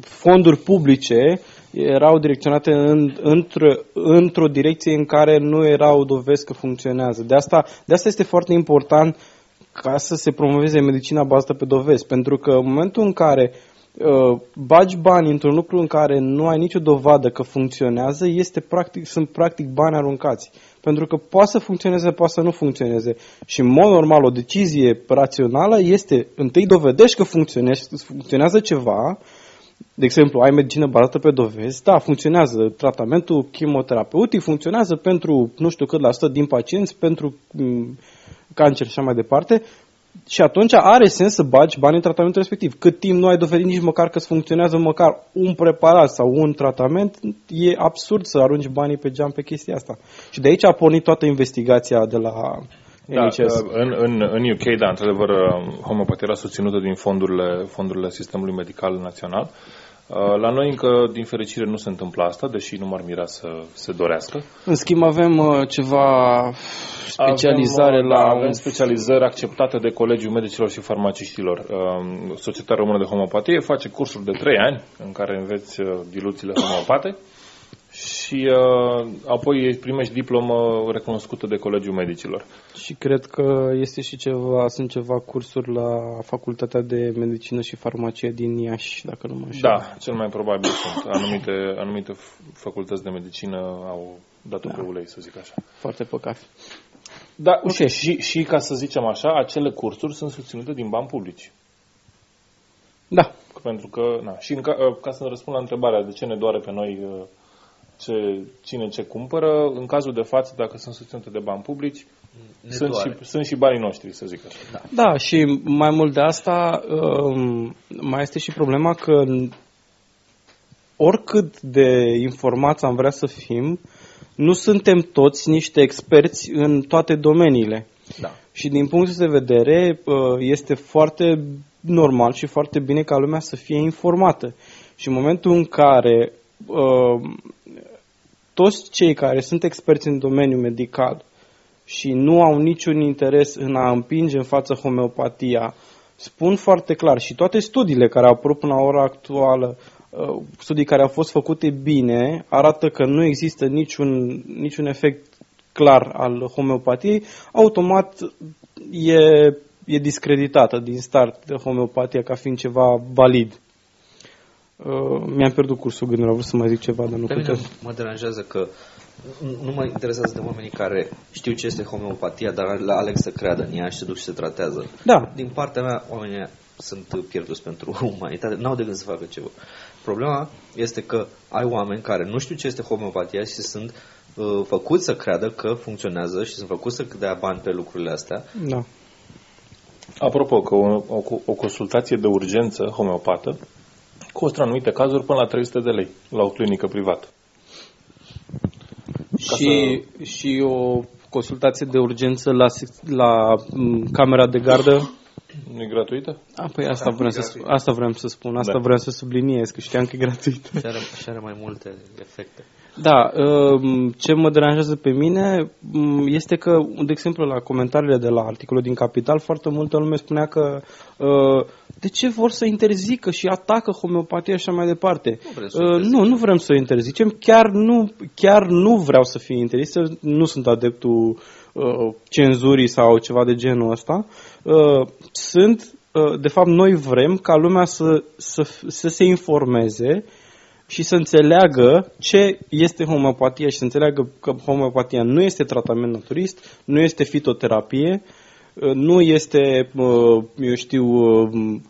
A: fonduri publice erau direcționate în, într-o, într-o direcție în care nu erau dovezi că funcționează. De asta, de asta este foarte important ca să se promoveze medicina bazată pe dovezi, pentru că în momentul în care uh, bagi bani într-un lucru în care nu ai nicio dovadă că funcționează, este practic, sunt practic bani aruncați. Pentru că poate să funcționeze, poate să nu funcționeze. Și în mod normal o decizie rațională este întâi dovedești că funcționează, funcționează ceva, de exemplu, ai medicină bazată pe dovezi, da, funcționează. Tratamentul chimioterapeutic funcționează pentru nu știu cât la sută din pacienți, pentru m, cancer și așa mai departe. Și atunci are sens să bagi bani în tratamentul respectiv. Cât timp nu ai dovedit nici măcar că îți funcționează măcar un preparat sau un tratament, e absurd să arunci banii pe geam pe chestia asta. Și de aici a pornit toată investigația de la
B: Da,
A: NHS.
B: în, în, în UK, da, într-adevăr, homeopatia era susținută din fondurile, fondurile sistemului medical național. Uh, La noi încă, din fericire, nu se întâmplă asta, deși nu m-ar mira să se dorească.
A: În schimb avem uh, ceva specializare
B: avem,
A: la...
B: Da, avem specializări acceptate de Colegiul Medicilor și Farmaciștilor. Um, Societatea Română de Homeopatie face cursuri de 3 ani în care înveți uh, diluțiile homeopate și uh, apoi primești diplomă recunoscută de Colegiul Medicilor.
A: Și cred că este și ceva, sunt ceva cursuri la Facultatea de Medicină și Farmacie din Iași, dacă nu mă înșel.
B: Da, cel mai probabil sunt. Anumite, anumite f- facultăți de medicină au dat-o
A: Da.
B: pe ulei, să zic așa.
A: Foarte păcat.
B: Da, uite, și, și ca să zicem așa, acele cursuri sunt susținute din bani publici.
A: Da,
B: Pentru că, na, și în ca, ca să răspund la întrebarea de ce ne doare pe noi uh, ce, cine ce cumpără, în cazul de față, dacă sunt susținute de bani publici, sunt și, sunt și banii noștri, să zic așa. Da.
A: Da, și mai mult de asta, um, mai este și problema că oricât de informați am vrea să fim, nu suntem toți niște experți în toate domeniile.
B: Da.
A: Și din punctul de vedere, uh, este foarte normal și foarte bine ca lumea să fie informată. Și în momentul în care uh, toți cei care sunt experți în domeniul medical și nu au niciun interes în a împinge în față homeopatia, spun foarte clar și toate studiile care au apărut până la ora actuală, uh, studii care au fost făcute bine, arată că nu există niciun, niciun efect clar al homeopatiei, automat e, e discreditată din start de homeopatia ca fiind ceva valid. Uh, mi-am pierdut cursul gândului, am vrut să mai zic ceva, dar nu
D: Pe mine
A: puteți.
D: mă deranjează că nu- nu mă interesează de oamenii care știu ce este homeopatia, dar la aleg să creadă în ea și se duc și se tratează.
A: Da,
D: Din partea mea, oamenii ăia sunt pierduți pentru umanitate, n-au de gând să facă ceva. Problema este că ai oameni care nu știu ce este homeopatia și sunt uh, făcuți să creadă că funcționează și sunt făcuți să dea bani pe lucrurile astea.
A: da.
B: Apropo, că o, o, o consultație de urgență homeopată costă în anumite cazuri până la 300 de lei la o clinică privată. Ca
A: Și, și o consultație de urgență la, sec- la m, camera de gardă.
B: Nu e gratuită?
A: A, păi asta vreau, să, sp- asta vreau să spun, asta
B: Da.
A: vreau să subliniez, că știam că e gratuit.
D: Și are, și are mai multe efecte.
A: Da, um, ce mă deranjează pe mine um, este că, de exemplu, la comentariile de la articolul din Capital, foarte multă lume spunea că uh, de ce vor să interzică și atacă homeopatia și așa mai departe.
D: Nu vrem să o
A: Uh,
D: interzicem.
A: nu, nu vrem să o interzicem, chiar nu, chiar nu vreau să fie interzisă, nu sunt adeptul uh, cenzurii sau ceva de genul ăsta. Uh, sunt, uh, de fapt, noi vrem ca lumea să, să, să se informeze și să înțeleagă ce este homeopatia și să înțeleagă că homeopatia nu este tratament naturist, nu este fitoterapie, uh, nu este, uh, eu știu, uh,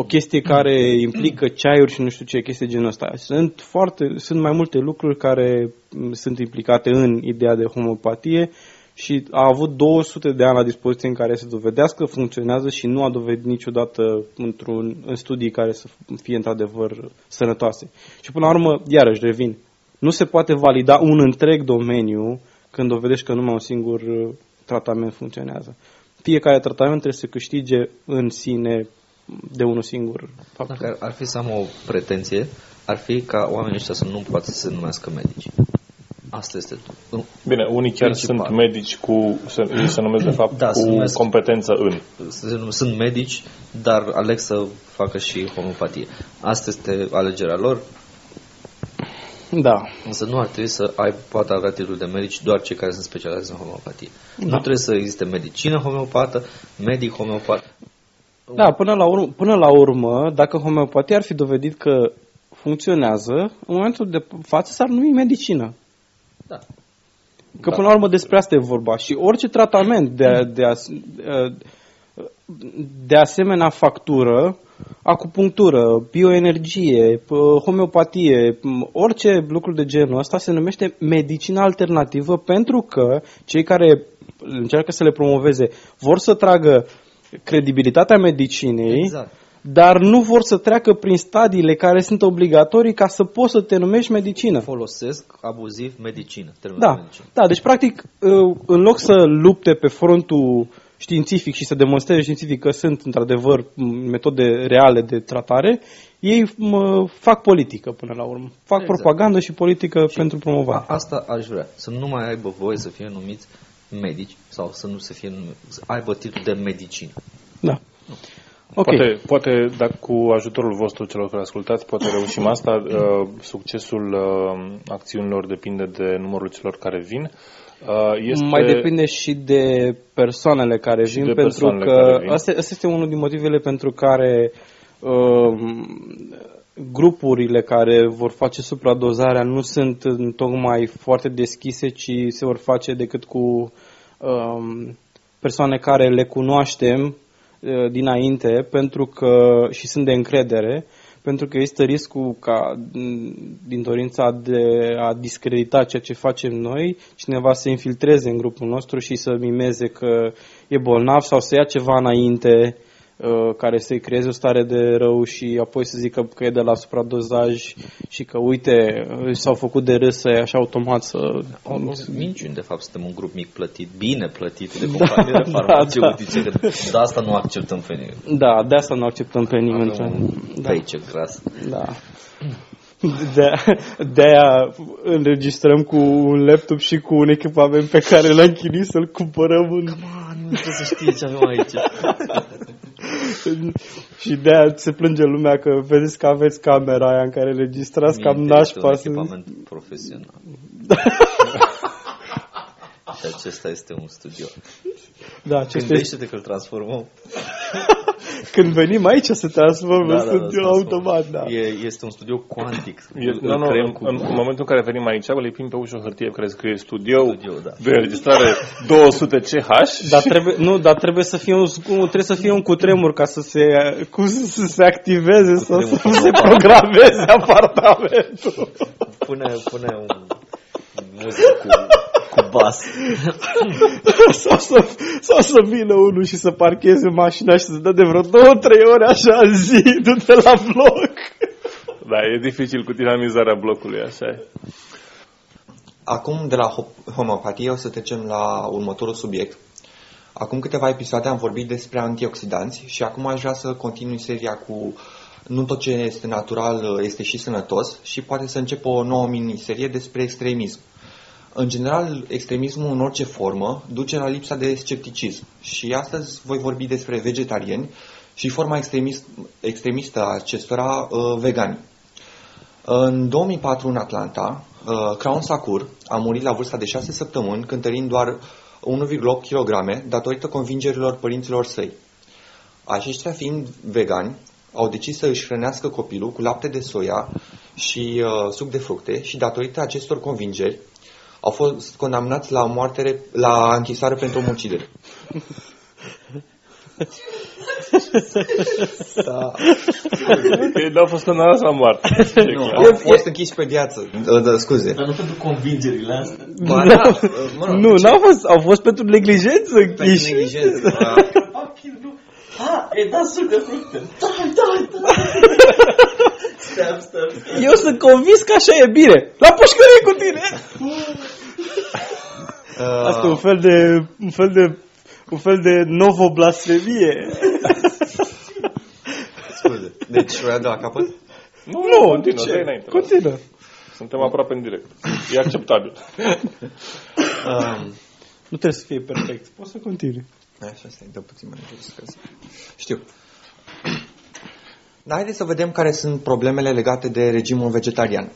A: o chestie care implică ceaiuri și nu știu ce chestie genul ăsta. Sunt, foarte, sunt mai multe lucruri care m, sunt implicate în ideea de homeopatie și a avut 200 de ani la dispoziție în care să dovedească că funcționează și nu a dovedit niciodată într-un, în studii care să fie într-adevăr sănătoase. Și până la urmă, iarăși revin, nu se poate valida un întreg domeniu când dovedești că numai un singur uh, tratament funcționează. Fiecare tratament trebuie să câștige în sine de unul singur factor.
D: Dacă ar, ar fi să am o pretenție, ar fi ca oamenii ăștia să nu poată să se numească medici. Asta este nu,
B: Bine, unii chiar
D: Principal.
B: sunt medici cu, se, ei se numesc de fapt,
D: Da, se
B: cu
D: numesc-
B: competență în.
D: să- sunt medici, dar aleg să facă și homeopatie. Asta este alegerea lor,
A: Da.
D: însă nu ar trebui să ai, poată avea titlul de medici doar cei care sunt specializați în homeopatie.
A: Da.
D: Nu trebuie să existe medicină homeopată, medic homeopat.
A: Da, până la, urmă, până la urmă, dacă homeopatia ar fi dovedit că funcționează, în momentul de față s-ar numi medicină.
D: Da.
A: Că până la urmă despre asta e vorba. Și orice tratament de, de, as, de asemenea factură acupunctură, bioenergie, homeopatie, orice lucru de genul ăsta se numește medicină alternativă pentru că cei care încearcă să le promoveze vor să tragă credibilitatea medicinei,
D: Exact.
A: dar nu vor să treacă prin stadiile care sunt obligatorii ca să poți să te numești medicină.
D: Folosesc abuziv medicină. termenul
A: Da,
D: medicină.
A: da, deci practic uh, în loc să lupte pe frontul științific și să demonstreze științific că sunt într-adevăr m, metode reale de tratare, ei mă, fac politică până la urmă. Fac
D: Exact.
A: propagandă și politică pentru promovare.
D: A, asta aș vrea. Să nu mai aibă voie să fie numiți medici sau să nu se fie numiți, să aibă titlul de medicină.
A: Da. Ok.
B: Poate, poate, dacă cu ajutorul vostru celor care ascultați, poate reușim asta. Uh, succesul uh, acțiunilor depinde de numărul celor care vin. Uh, este...
A: Mai depinde și de persoanele care
B: Și
A: vin,
B: de
A: pentru
B: persoanele
A: că
B: care vin.
A: asta, asta este unul din motivele pentru care uh, grupurile care vor face supradozarea nu sunt tocmai foarte deschise, ci se vor face decât cu uh, persoane care le cunoaștem uh, dinainte pentru că și sunt de încredere pentru că este riscul ca m, din dorința de a discredita ceea ce facem noi, cineva să infiltreze în grupul nostru și să mimeze că e bolnav sau să ia ceva înainte uh, care să-i creeze o stare de rău și apoi să zică că e de la supradozaj și că uite, uh, s-au făcut de râs să așa automat să...
D: Au minciuni, de fapt, suntem un grup mic plătit, bine plătit de companiile
A: da,
D: farmaceutice, că de asta nu acceptăm pe nimeni.
A: Da, de asta nu acceptăm pe nimeni.
D: Avem un
A: Da.
D: paycheck gras.
A: Da. De, de aia înregistrăm cu un laptop și cu un echipament pe care l-am chinuit să-l cumpărăm în,
D: Nu trebuie să știe ce avem aici.
A: în, și de aia se plânge lumea că vedeți că aveți camera aia în care registrați cam
D: Minte, este un
A: nașpa. să-
D: echipament profesional. Și acesta este un studio.
A: Da, acesta este,
D: Gândește-te că îl transformăm.
A: când venim aici se transformă în studio
D: se transformă.
A: automat, da.
D: E, este un studio cuantic.
B: E,
D: Îl
B: nu, nu,
D: creăm
B: în,
D: cu
B: în, în momentul în care venim aici, vă lipim pe ușă o hârtie care scrie studio,
D: studio, da.
B: de înregistrare 200 CH
A: Dar trebuie, nu, dar trebuie să fie un, trebuie să fie un cutremur ca să se, cum să, să se activeze sau să
D: Cutremur
A: se
D: global.
A: programeze apartamentul.
D: Pune, pune un muzică cu, cu bas.
A: sau, să, sau să vină unul și să parcheze mașina și să dă de vreo două, trei ore așa în zi, du-te la bloc.
B: Da, e dificil cu dinamizarea blocului, așa e.
C: Acum, de la ho- homeopatie, o să trecem la următorul subiect. Acum câteva episoade am vorbit despre antioxidanți și acum aș vrea să continui seria cu nu tot ce este natural este și sănătos și poate să încep o nouă miniserie despre extremism. În general, extremismul în orice formă duce la lipsa de scepticism și astăzi voi vorbi despre vegetariani și forma extremist, extremistă a acestora uh, vegani. În 2004, în Atlanta, uh, Crown Sakur a murit la vârsta de 6 săptămâni, cântărind doar 1,8 kg, datorită convingerilor părinților săi. Aceștia fiind vegani, au decis să își hrănească copilul cu lapte de soia și uh, suc de fructe și datorită acestor convingeri au fost condamnați la moartere, la închisoare pentru omucidere. da.
B: Ei n-au fost condamnați la moarte.
C: Nu, au fost închiși pe viață. Uh, da, scuze.
D: Dar nu pentru convingerile astea.
C: Ba, da, uh, mă rog,
A: Nu, n-au fost, au fost pentru neglijență
C: pentru
A: închiși.
C: neglijență. Da.
D: Ah, e dat suc de fructe. Da, da, da. Stai, stai, stai.
A: Eu sunt convins că așa e bine. La pușcărie cu tine! Asta e un fel de, un fel de, un fel de novo-blasfemie.
C: Scuze. Deci, vreau de la capăt?
B: Nu,
A: Nu, de
B: continuă, dă
A: ce?
B: înainte.
A: Continuă.
B: Suntem aproape în direct. E acceptabil.
C: Um,
A: Nu trebuie să fie perfect. Poți să continui.
C: Așa, stai, dă puțin mai jos. ca să- Știu. Dar haideți să vedem care sunt problemele legate de regimul vegetarian.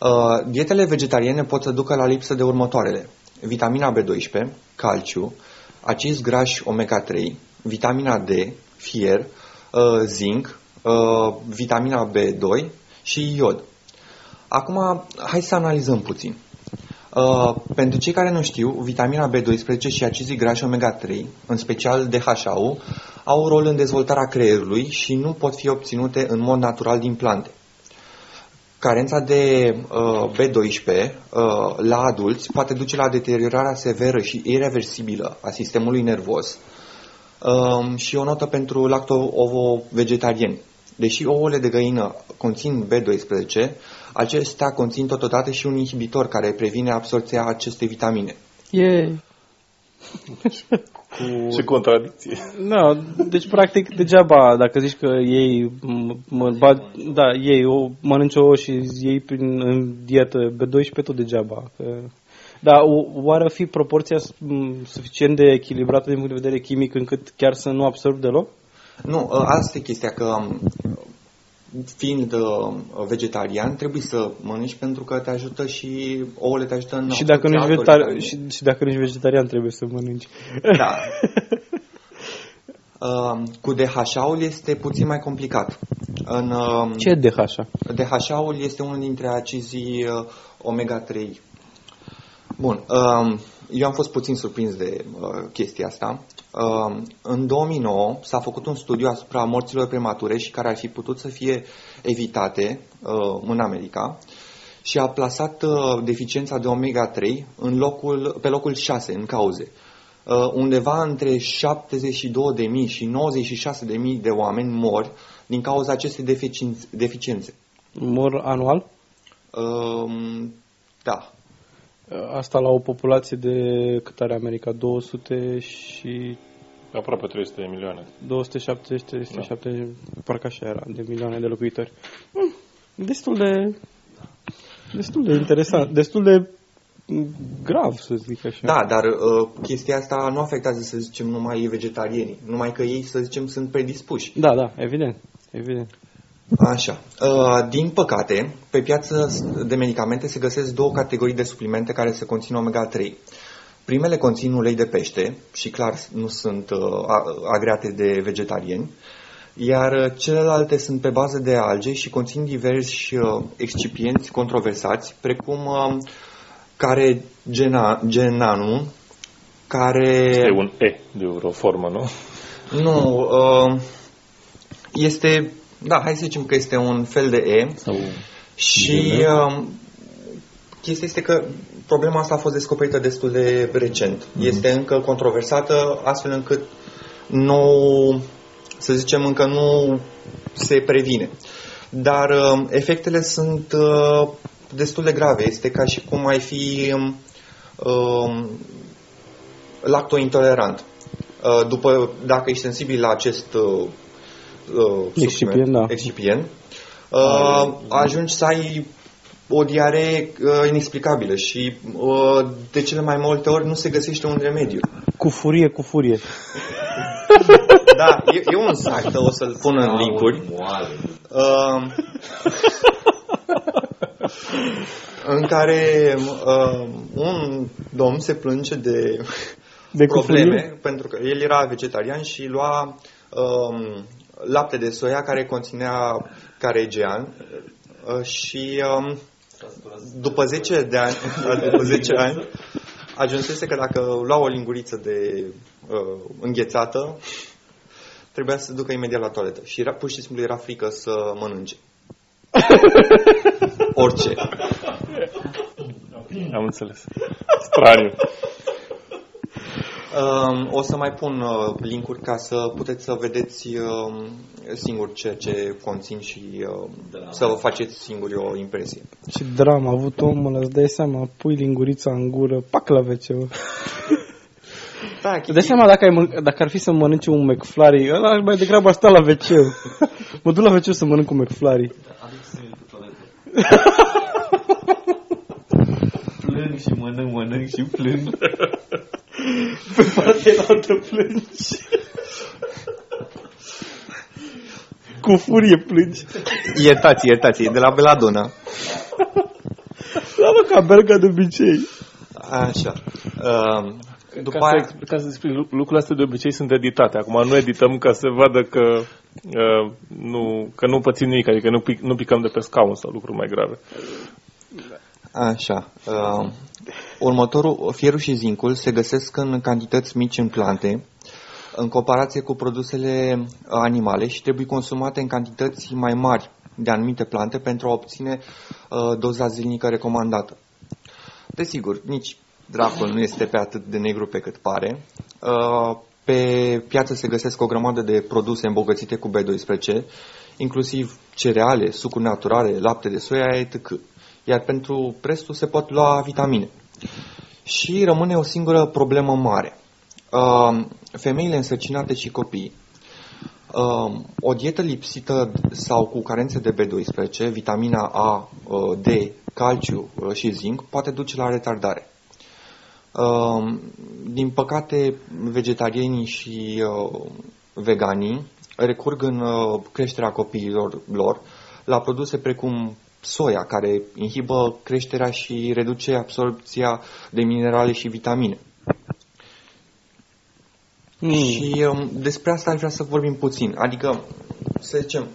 C: Uh, dietele vegetariene pot să ducă la lipsă de următoarele. Vitamina B12, calciu, acizi grași omega-3, vitamina D, fier, uh, zinc, uh, vitamina B2 și iod. Acum, hai să analizăm puțin. Uh, pentru cei care nu știu, vitamina B12 și acizii grași omega-3, în special DHA-ul, au un rol în dezvoltarea creierului și nu pot fi obținute în mod natural din plante. Carența de uh, B12 uh, la adulți poate duce la deteriorarea severă și irreversibilă a sistemului nervos uh, și o notă pentru lacto-ovo-vegetarieni. Deși ouăle de găină conțin B12, acestea conțin totodată și un inhibitor care previne absorția acestei vitamine.
A: Yeah.
B: Cu... Ce contradicție.
A: No, deci practic degeaba dacă zici că ei mă, bat, da, ei o mănânci o și ei prin în dietă B12 tot degeaba. Că, da, oare fi proporția suficient de echilibrată din punct de vedere chimic încât chiar să nu absorb deloc?
C: Nu, ă, asta e chestia, că fiind uh, vegetarian, trebuie să mănânci pentru că te ajută și ouăle te ajută în
A: și dacă, nu ești vegetar- și, și dacă nu ești vegetarian, trebuie să mănânci.
C: Da. uh, cu DHA-ul este puțin mai complicat. În, uh,
A: Ce e DHA?
C: DHA-ul este unul dintre acizii uh, omega-3. Bun. Uh, eu am fost puțin surprins de uh, chestia asta. Uh, în 2009 s-a făcut un studiu asupra morților premature și care ar fi putut să fie evitate uh, în America și a plasat uh, deficiența de omega-3 în locul, pe locul 6 în cauze. Uh, undeva între 72.000 și 96.000 de oameni mor din cauza acestei deficiențe.
A: Mor anual?
C: Uh, da.
A: Asta la o populație de cât are America? 200 și...
B: Aproape 300 de milioane.
A: 270, 370, da. parcă așa era, de milioane de locuitori. Hmm, destul de... Destul de interesant, destul de grav, să zic așa.
C: Da, dar uh, chestia asta nu afectează, să zicem, numai vegetarienii, numai că ei, să zicem, sunt predispuși.
A: Da, da, evident, evident.
C: Așa. Uh, din păcate, pe piață de medicamente se găsesc două categorii de suplimente care se conțin omega-3. Primele conțin ulei de pește și clar nu sunt uh, agreate de vegetariani, iar celelalte sunt pe bază de alge și conțin diversi uh, excipienți controversați, precum care gena, genanu, care...
B: Este un E de o formă, nu?
C: Nu, este da, hai să zicem că este un fel de E. Sau și uh, chestia este că problema asta a fost descoperită destul de recent. Mm-hmm. Este încă controversată, astfel încât nu, să zicem, încă nu se previne. Dar uh, efectele sunt uh, destul de grave. Este ca și cum ai fi uh, lactointolerant. Uh, după, dacă ești sensibil la acest uh,
A: uh, excipient, da.
C: excipient uh, ajungi să ai o diaree uh, inexplicabilă și uh, de cele mai multe ori nu se găsește un remediu.
A: Cu furie, cu furie.
C: da, e, e un site, o să-l pun în linkuri. Uh, în care uh, un domn se plânge de,
A: de
C: probleme,
A: cufurie?
C: pentru că el era vegetarian și lua uh, lapte de soia care conținea caregean uh, și um, după 10 de ani, după 10 ani, ajunsese că dacă lua o linguriță de uh, înghețată, trebuia să se ducă imediat la toaletă. Și era, pur și simplu era frică să mănânce. Orice.
B: Am înțeles. Straniu.
C: Um, o să mai pun uh, linkuri ca să puteți să vedeți uh, singur ce, ce conțin și uh, să vă faceți singuri o impresie.
A: Ce dramă a avut omul ăla, îți dai seama, pui lingurița în gură, pac la wc
C: Da,
A: Dai seama dacă, ai mân- dacă ar fi să mănânci un McFlurry, ăla mai degrabă sta la wc Mă duc la wc să mănânc un McFlurry.
D: plâng și mănânc, mănânc și plâng.
A: Pe partea altă plângi. Cu furie plângi.
C: Iertați, iertați, e de la Beladona.
A: Da, mă, ca berga de obicei.
C: Așa. Uh, după
B: ca,
C: aia,
B: să, ca să explic, lucrurile astea de obicei sunt editate. Acum nu edităm ca să vadă că, uh, nu, că nu pățim nimic, adică nu, pic, nu picăm de pe scaun sau lucruri mai grave.
C: Așa. Uh, următorul, fierul și zincul se găsesc în cantități mici în plante, în comparație cu produsele animale și trebuie consumate în cantități mai mari de anumite plante pentru a obține uh, doza zilnică recomandată. Desigur, nici dracul nu este pe atât de negru pe cât pare. Uh, pe piață se găsesc o grămadă de produse îmbogățite cu B12, inclusiv cereale, sucuri naturale, lapte de soia, etc. Iar pentru restul se pot lua vitamine. Și rămâne o singură problemă mare. Uh, femeile însărcinate și copiii. Uh, o dietă lipsită sau cu carențe de B12, vitamina A, D, calciu și zinc poate duce la retardare. Ehm, din păcate, vegetarienii și uh, veganii recurg în uh, creșterea copiilor lor la produse precum soia, care inhibă creșterea și reduce absorpția de minerale și vitamine. Mm. Și um, despre asta aș vrea să vorbim puțin. Adică, să zicem,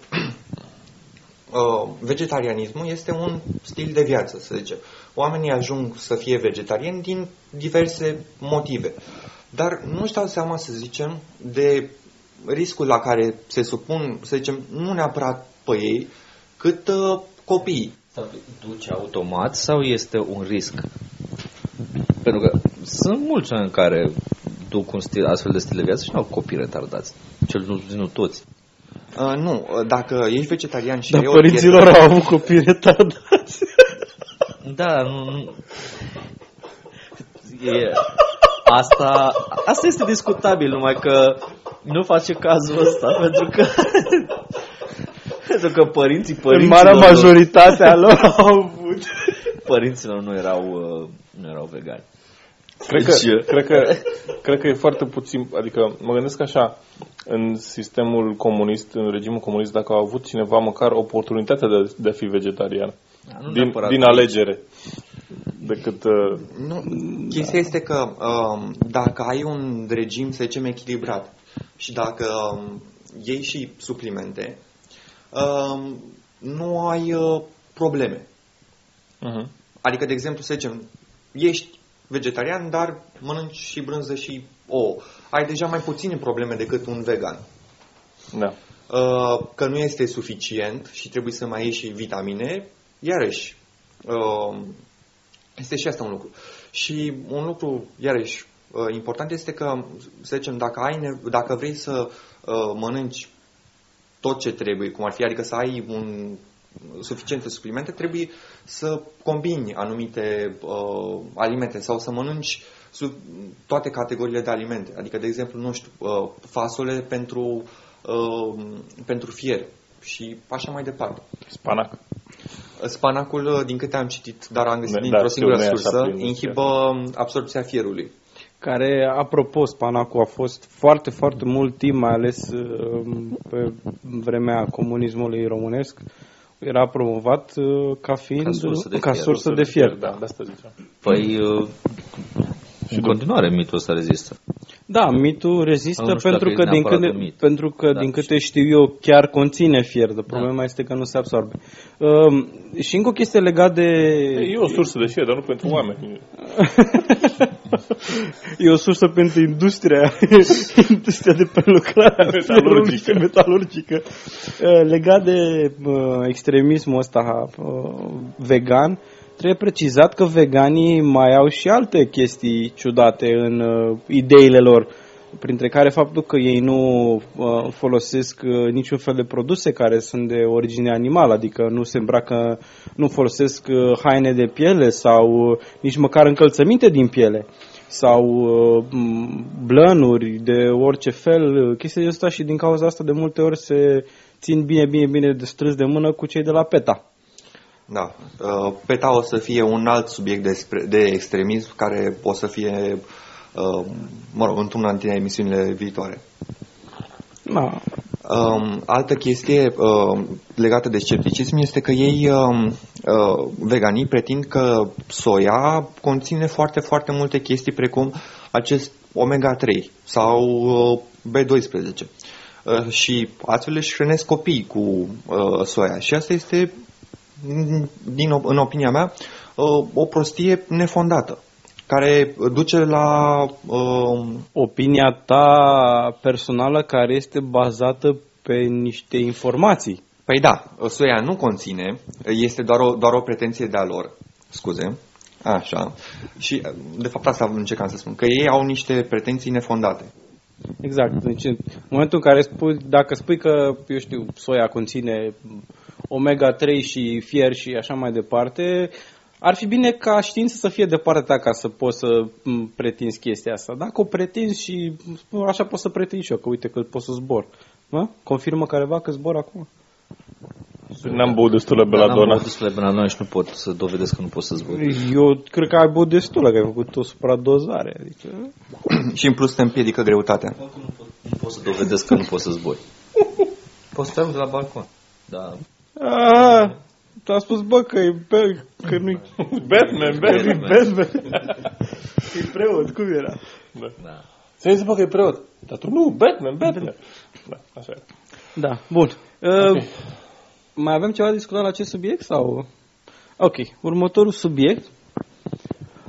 C: uh, vegetarianismul este un stil de viață, să zicem. Oamenii ajung să fie vegetariani din diverse motive. Dar nu își dau seama, să zicem, de riscul la care se supun, să zicem, nu neapărat pe ei, cât uh, copiii.
D: Sau duce automat sau este un risc? Pentru că sunt mulți oameni care duc un stil, astfel de stil de viață și nu au copii retardați. Cel nu, nu toți.
C: Uh, nu, dacă ești vegetarian și
A: Dar părinților au avut copii retardați.
D: Da, nu, nu. E, asta, asta este discutabil, numai că nu face cazul ăsta, pentru că pentru că părinții, părinților...
A: În marea majoritate a lor au avut.
D: Părinților nu erau, uh, nu erau vegani.
B: Cred că, deci, cred, că, cred că e foarte puțin, adică mă gândesc așa, în sistemul comunist, în regimul comunist, dacă au avut cineva măcar oportunitatea de, de a fi vegetarian, da, din, din alegere, decât... Uh...
C: Nu, chestia este că uh, dacă ai un regim, să zicem, echilibrat și dacă uh, iei și suplimente, uh, nu ai uh, probleme. Uh-huh. Adică, de exemplu, să zicem, ești vegetarian, dar mănânci și brânză și ouă. Ai deja mai puține probleme decât un vegan.
B: Da.
C: Uh, că nu este suficient și trebuie să mai iei și vitamine, iarăși, uh, este și asta un lucru. Și un lucru, iarăși, uh, important este că, să zicem, dacă, ai dacă vrei să mănânci tot ce trebuie, cum ar fi, adică să ai un suficiente suplimente, trebuie să combini anumite uh, alimente sau să mănânci sub toate categoriile de alimente. Adică, de exemplu, nu știu, uh, fasole pentru, uh, pentru fier și așa mai departe.
B: Spanac.
C: Spanacul, uh, din câte am citit, dar am găsit dintr-o singură sursă, inhibă absorpția fierului
A: care, apropo, spanacul a fost foarte, foarte mult timp, mai ales uh, pe vremea comunismului românesc, era promovat uh, ca fiind ca sursă de ca fier. Sursă de fier.
B: Da, de asta ziceam.
D: Păi, uh, și în continuare mitul ăsta rezistă.
A: Da, mitul rezistă pentru că, din câte, mit. pentru că da, din câte știu eu, chiar conține fier. De problema da. este că nu se absorbe. Uh, și încă o chestie legată de...
B: E o sursă de fier, dar nu pentru oameni.
A: e o sursă pentru industria, industria de prelucrare metalurgică. metalurgică. Uh, legat de uh, extremismul ăsta uh, vegan, trebuie precizat că veganii mai au și alte chestii ciudate în uh, ideile lor printre care faptul că ei nu uh, folosesc uh, niciun fel de produse care sunt de origine animală, adică nu se îmbracă, nu folosesc uh, haine de piele sau uh, nici măcar încălțăminte din piele sau uh, blănuri de orice fel, chestia de asta și din cauza asta de multe ori se țin bine, bine, bine de strâns de mână cu cei de la PETA.
C: Da, uh, PETA o să fie un alt subiect de, de extremism care o să fie Uh, mă rog, într-una dintre emisiunile viitoare.
A: Da.
C: Um, altă chestie uh, legată de scepticism este că ei, um, uh, veganii, pretind că soia conține foarte, foarte multe chestii precum acest omega-3 sau uh, B12 uh, și astfel își hrănesc copii cu uh, soia și asta este, din, în opinia mea, uh, o prostie nefondată. care duce la... Uh,
A: Opinia ta personală care este bazată pe niște informații.
C: Păi da, soia nu conține, este doar o, doar o pretenție de-a lor, scuze, așa, și de fapt asta încercam să spun, că ei au niște pretenții nefondate.
A: Exact, deci în momentul în care spui, dacă spui că, eu știu, soia conține omega-3 și fier și așa mai departe, ar fi bine ca știința să fie de partea ta ca să poți să m, pretinzi chestia asta. Dacă o pretinzi și spun, așa poți să pretinzi și eu, că uite că pot să zbor. Mă? Confirmă careva că zbor acum?
B: N-am băut destulă
D: N-am
B: beladona.
D: băut destule beladona și nu pot să dovedesc că nu pot să zbor.
A: Eu cred că ai băut destulă, că ai făcut o supradozare. Adică...
C: și în plus te împiedică greutatea.
D: Nu pot, nu pot să dovedesc că nu pot să zbori. Poți să te de la balcon. Da.
A: Ah, tu a spus, bă, că, e, bă, că nu-i
B: Batman, Batman.
A: Batman. e preot, cum era?
D: da.
B: Ți-ai zis, bă, că e preot. Dar tu nu, Batman, Batman. Da, așa e.
A: Da, bun. Uh, Mai avem ceva de discutat la acest subiect? sau? Ok, următorul subiect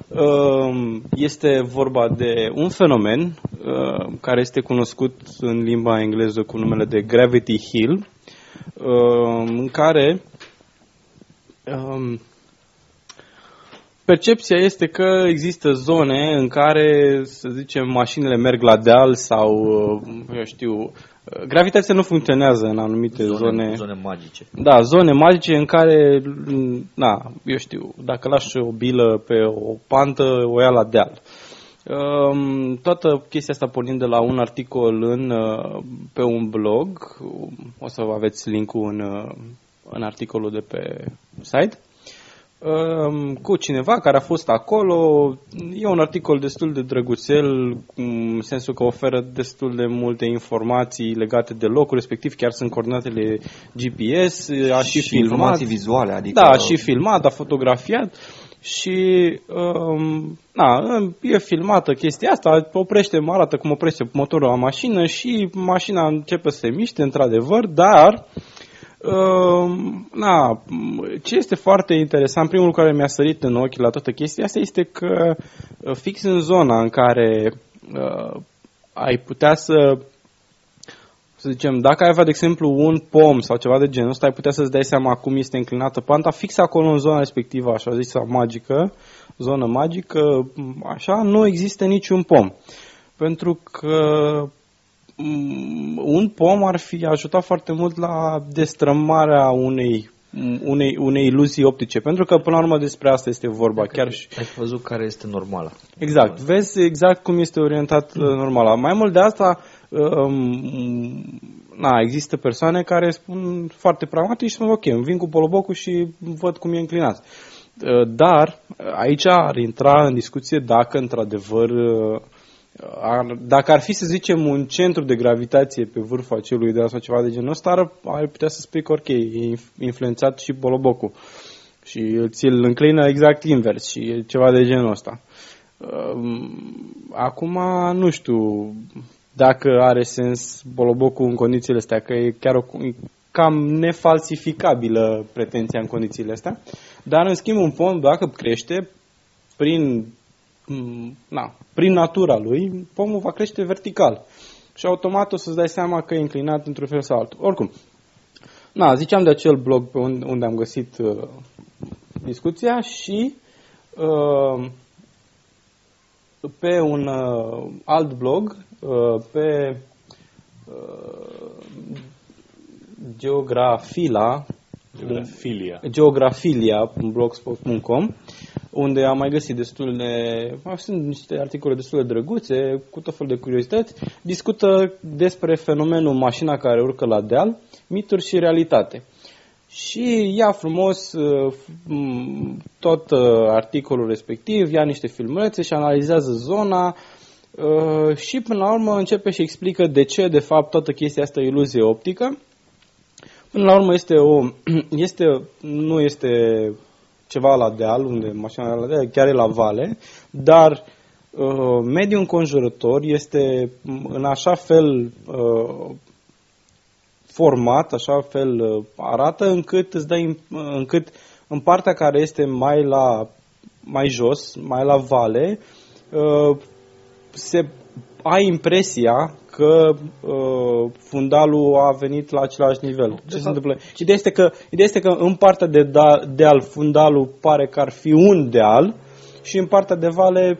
A: uh, este vorba de un fenomen uh, care este cunoscut în limba engleză cu numele de Gravity Hill, uh, în care um, percepția este că există zone în care, să zicem, mașinile merg la deal sau, uh, eu știu, uh, gravitația nu funcționează în anumite zone.
D: Zone, zone magice.
A: Da, zone magice în care, m, na, eu știu, dacă lași o bilă pe o pantă, o ia la deal. Um, toată chestia asta pornind de la un articol în, uh, pe un blog, o să aveți linkul în, uh, în articolul de pe site, um, cu cineva care a fost acolo. E un articol destul de drăguțel, în sensul că oferă destul de multe informații legate de locul respectiv, chiar sunt coordonatele GPS, a și,
C: și
A: filmat.
C: informații vizuale, adică...
A: Da, a și filmat, a fotografiat și um, na, e filmată chestia asta, oprește, mă arată cum oprește motorul la mașină și mașina începe să se miște, într-adevăr, dar um, na, ce este foarte interesant, primul lucru care mi-a sărit în ochi la toată chestia asta este că uh, fix în zona în care uh, ai putea să să zicem, dacă ai avea, de exemplu, un pom sau ceva de genul ăsta, ai putea să-ți dai seama cum este înclinată panta, fix acolo în zona respectivă, așa zisă magică, zonă magică, așa, nu există niciun pom. Pentru că mm, un pom ar fi ajutat foarte mult la destrămarea unei unei, unei iluzii optice, pentru că până la urmă despre asta este vorba. Chiar și...
D: Ai văzut care este normala.
A: Exact, vezi exact cum este orientat uh, normal. Mai mult de asta, um, na, există persoane care spun foarte pragmatic și spun ok, îmi vin cu polobocul și văd cum e înclinat. Uh, Dar aici ar intra în discuție dacă într-adevăr uh, ar, dacă ar fi, să zicem, un centru de gravitație pe vârful acelui de sau ceva de genul ăsta, ar, ar putea să spui că, ok, e inf- influențat și bolobocul. Și ți-l înclină exact invers și e ceva de genul ăsta. Um, Acum, nu știu dacă are sens bolobocul în condițiile astea, că e chiar o, e cam nefalsificabilă pretenția în condițiile astea. Dar, în schimb, un pom, dacă crește, prin Mm, na, prin natura lui, pomul va crește vertical. Și automat o să-ți dai seama că e înclinat într-un fel sau altul. Oricum, na, ziceam de acel blog pe unde, unde am găsit uh, discuția și uh, pe un uh, alt blog, uh, pe uh, Geografila,
B: Geografilia.
A: geografilia.blogspot.com unde am mai găsit destul de... Sunt niște articole destul de drăguțe, cu tot felul de curiozități. Discută despre fenomenul mașina care urcă la deal, mituri și realitate. Și ia frumos uh, m, tot uh, articolul respectiv, ia niște filmulețe și analizează zona uh, și până la urmă începe și explică de ce de fapt toată chestia asta e iluzie optică. Până la urmă este o, este, nu este ceva la deal, unde mașina e la deal, chiar e la vale, dar uh, mediul înconjurător este în așa fel uh, format, așa fel uh, arată, încât îți dă, im- încât în partea care este mai la mai jos, mai la vale, uh, se ai impresia că uh, fundalul a venit la același nivel. Ce se întâmplă? Ideea este că, ideea este că în partea de da, deal fundalul pare că ar fi un deal și în partea de vale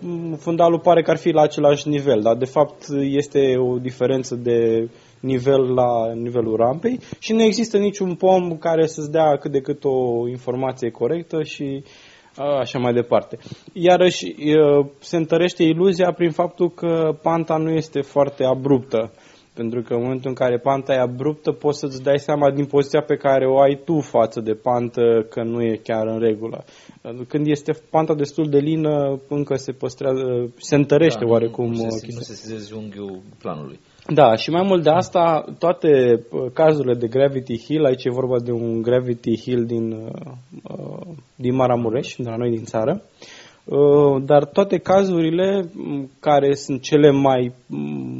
A: m, fundalul pare că ar fi la același nivel, dar de fapt este o diferență de nivel la nivelul rampei și nu există niciun pom care să-ți dea cât de cât o informație corectă și așa mai departe. Iarăși se întărește iluzia prin faptul că panta nu este foarte abruptă. Pentru că în momentul în care panta e abruptă, poți să-ți dai seama din poziția pe care o ai tu față de pantă că nu e chiar în regulă. Când este panta destul de lină, încă se păstrează, se întărește
D: da,
A: oarecum.
D: Nu, nu, se, nu se sesizezi unghiul planului.
A: Da, și mai mult de asta, toate uh, cazurile de Gravity Hill, aici e vorba de un Gravity Hill din, uh, uh, din Maramureș, de la noi din țară, dar toate cazurile care sunt cele mai,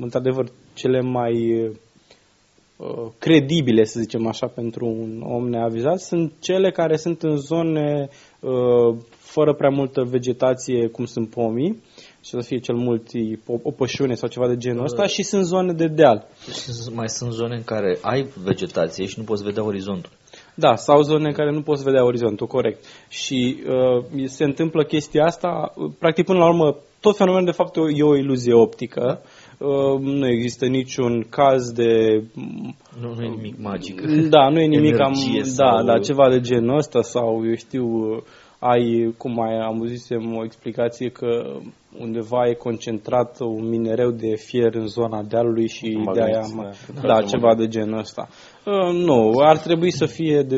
A: într-adevăr, cele mai credibile, să zicem așa, pentru un om neavizat, sunt cele care sunt în zone fără prea multă vegetație, cum sunt pomii, și să fie cel mult o, o pășune sau ceva de genul ăsta și sunt zone de deal.
D: Și mai sunt zone în care ai vegetație și nu poți vedea orizontul.
A: Da, sau zone în care nu poți vedea orizontul, corect. Și uh, se întâmplă chestia asta, practic până la urmă, tot fenomenul de fapt e o iluzie optică. Uh, nu există niciun caz de...
D: Nu, nu e nimic magic.
A: Da, nu e nimic am,
D: da,
A: sau... da, da, ceva de genul ăsta sau, eu știu, ai, cum mai am zisem, o explicație că undeva e concentrat un minereu de fier în zona dealului și de aia, da, da, ceva de genul ăsta. Uh, nu, ar trebui să fie de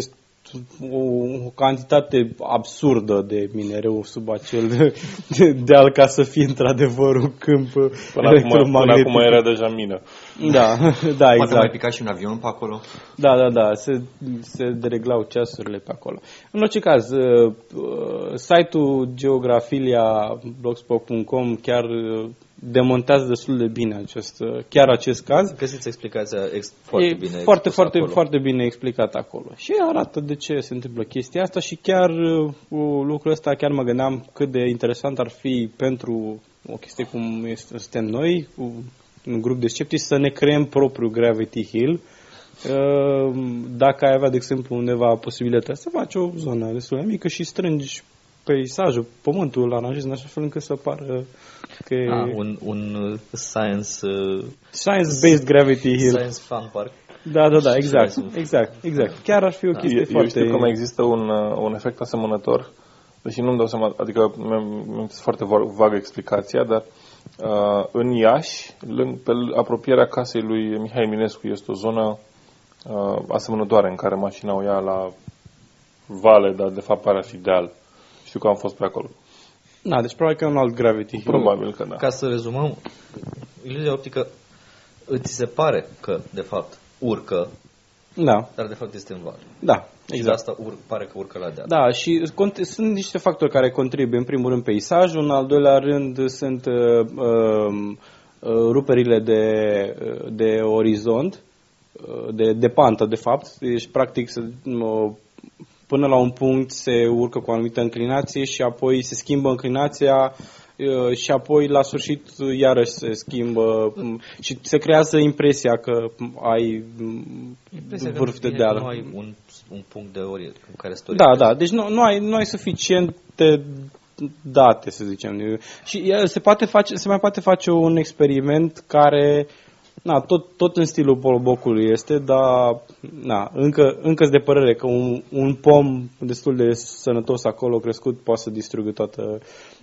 A: o, o cantitate absurdă de minereu sub acel de, deal ca să fie într-adevăr un câmp
B: până acum, până acum era deja mină.
A: Da, da, exact. Poate
C: mai pica și un avion pe acolo.
A: Da, da, da, se, se dereglau ceasurile pe acolo. În orice caz, uh, site-ul geografilia.blogspot.com chiar uh, demontează destul de bine acest, uh, chiar acest caz.
D: Găsiți explicația ex- foarte
A: e
D: bine
A: foarte, foarte,
D: acolo.
A: foarte bine explicat acolo. Și arată de ce se întâmplă chestia asta și chiar cu lucrul ăsta chiar mă gândeam cât de interesant ar fi pentru o chestie cum este, suntem noi, cu un grup de sceptici, să ne creăm propriul Gravity Hill. Uh, dacă ai avea, de exemplu, undeva posibilitatea să faci o zonă destul de mică și strângi peisajul, pământul, îl aranjezi în așa fel încât să pară că e...
D: Ah, un, un uh, science... Uh,
A: Science-based gravity hill.
D: Science fun park.
A: Da, da, da, exact, exact, exact. Chiar ar fi o chestie
B: eu,
A: foarte...
B: Eu știu că mai există un, un efect asemănător, deși nu-mi dau seama, adică mi-am foarte vagă explicația, dar uh, în Iași, lângă, pe apropierea casei lui Mihai Eminescu, este o zonă uh, asemănătoare în care mașina o ia la vale, dar de fapt pare a fi deal. Știu că am fost pe acolo.
A: Da, deci probabil că e un alt Gravity Hill.
B: Probabil că da.
D: Ca să rezumăm, iluzia optică îți se pare că, de fapt, urcă,
A: da.
D: dar de fapt este în vale.
A: Da,
D: exact. Și de asta ur- pare că urcă la deal.
A: Da, și sunt niște factori care contribuie. În primul rând peisajul, în al doilea rând sunt uh, uh, ruperile de, de orizont, de, de pantă, de fapt. Deci, practic, uh, până la un punct se urcă cu o anumită înclinație și apoi se schimbă înclinația și apoi la sfârșit iarăși se schimbă și se creează impresia că ai impresia vârf
D: că
A: de deal.
D: Nu ai un, un punct de ori în care să
A: Da, da, deci nu, nu, ai, nu ai suficiente date, să zicem. Și se, poate face, se mai poate face un experiment care uh, Na, tot, tot în stilul polbocului este, dar na, încă, încă de părere că un, un pom destul de sănătos acolo crescut poate să distrugă toată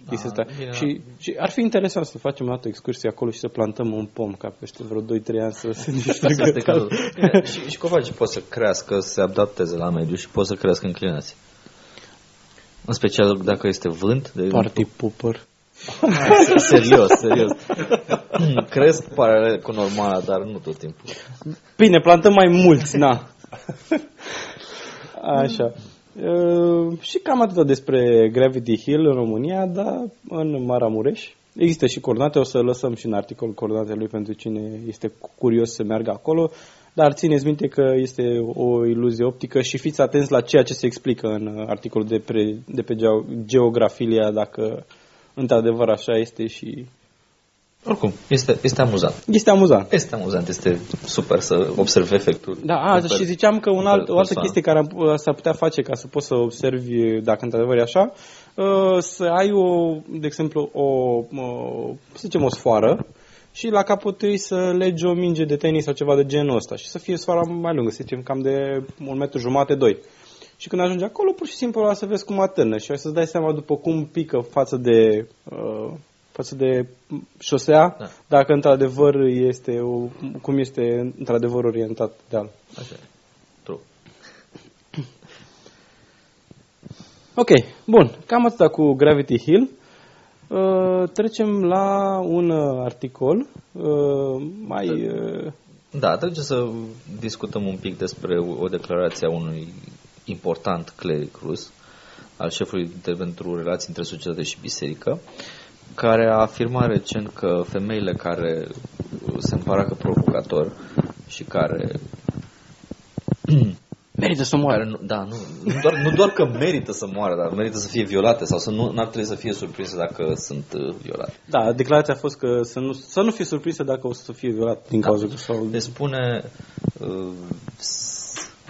A: da, chestia asta. Și, și ar fi interesant să facem o dată excursie acolo și să plantăm un pom ca peste vreo 2-3 ani să se distrugă.
D: și, și cum faci? Poți să crească, să se adapteze la mediu și poți să crească înclinații. În special dacă este vânt. De
A: Party pooper.
D: Serios, serios. Cresc paralel cu normala, dar nu tot timpul.
A: Bine, plantăm mai mulți, na. Așa. Uh, și cam atât despre Gravity Hill în România, dar în Maramureș. Există și coordonate, o să lăsăm și în articol coordonatele lui pentru cine este curios să meargă acolo. dar țineți minte că este o iluzie optică și fiți atenți la ceea ce se explică în uh, articolul de, pre, de pe geo, geografilia, dacă într-adevăr așa este și...
D: Oricum, este, este amuzant.
A: Este amuzant.
D: Este amuzant, este super să observi efectul.
A: Da, a,
D: super,
A: și ziceam că un alt, o altă
D: persoană.
A: chestie care am- s-ar putea face ca să poți să observi dacă într-adevăr e așa, uh, să ai o, de exemplu, o, o să zicem o sfoară și la capăt ei să legi o minge de tenis sau ceva de genul ăsta și să fie sfoara mai lungă, să zicem cam de un metru jumate, doi. Și când ajungi acolo, pur și simplu o să vezi cum atârnă și o să-ți dai seama după cum pică față de, uh, față de șosea,
D: Da.
A: dacă într-adevăr este, o, cum este într-adevăr orientat deal.
D: Așa e. True.
A: Ok, bun. Cam atâta cu Gravity Hill. Uh, trecem la un uh, articol uh, mai... Uh,
D: Da, trebuie să discutăm un pic despre o o declarație a unui important cleric rus, al șefului de, pentru relații între societate și biserică, care a afirmat recent că femeile care se împaracă provocator și care
A: merită să moară.
D: care nu, da, nu, nu, doar, nu doar că merită să moară, dar merită să fie violate sau să nu ar trebui să fie surprinse dacă sunt uh, violate.
A: Da, declarația a fost că să nu, să nu fie surprinsă dacă o să fie violat din cauza că sau...
D: Deci spune uh, S-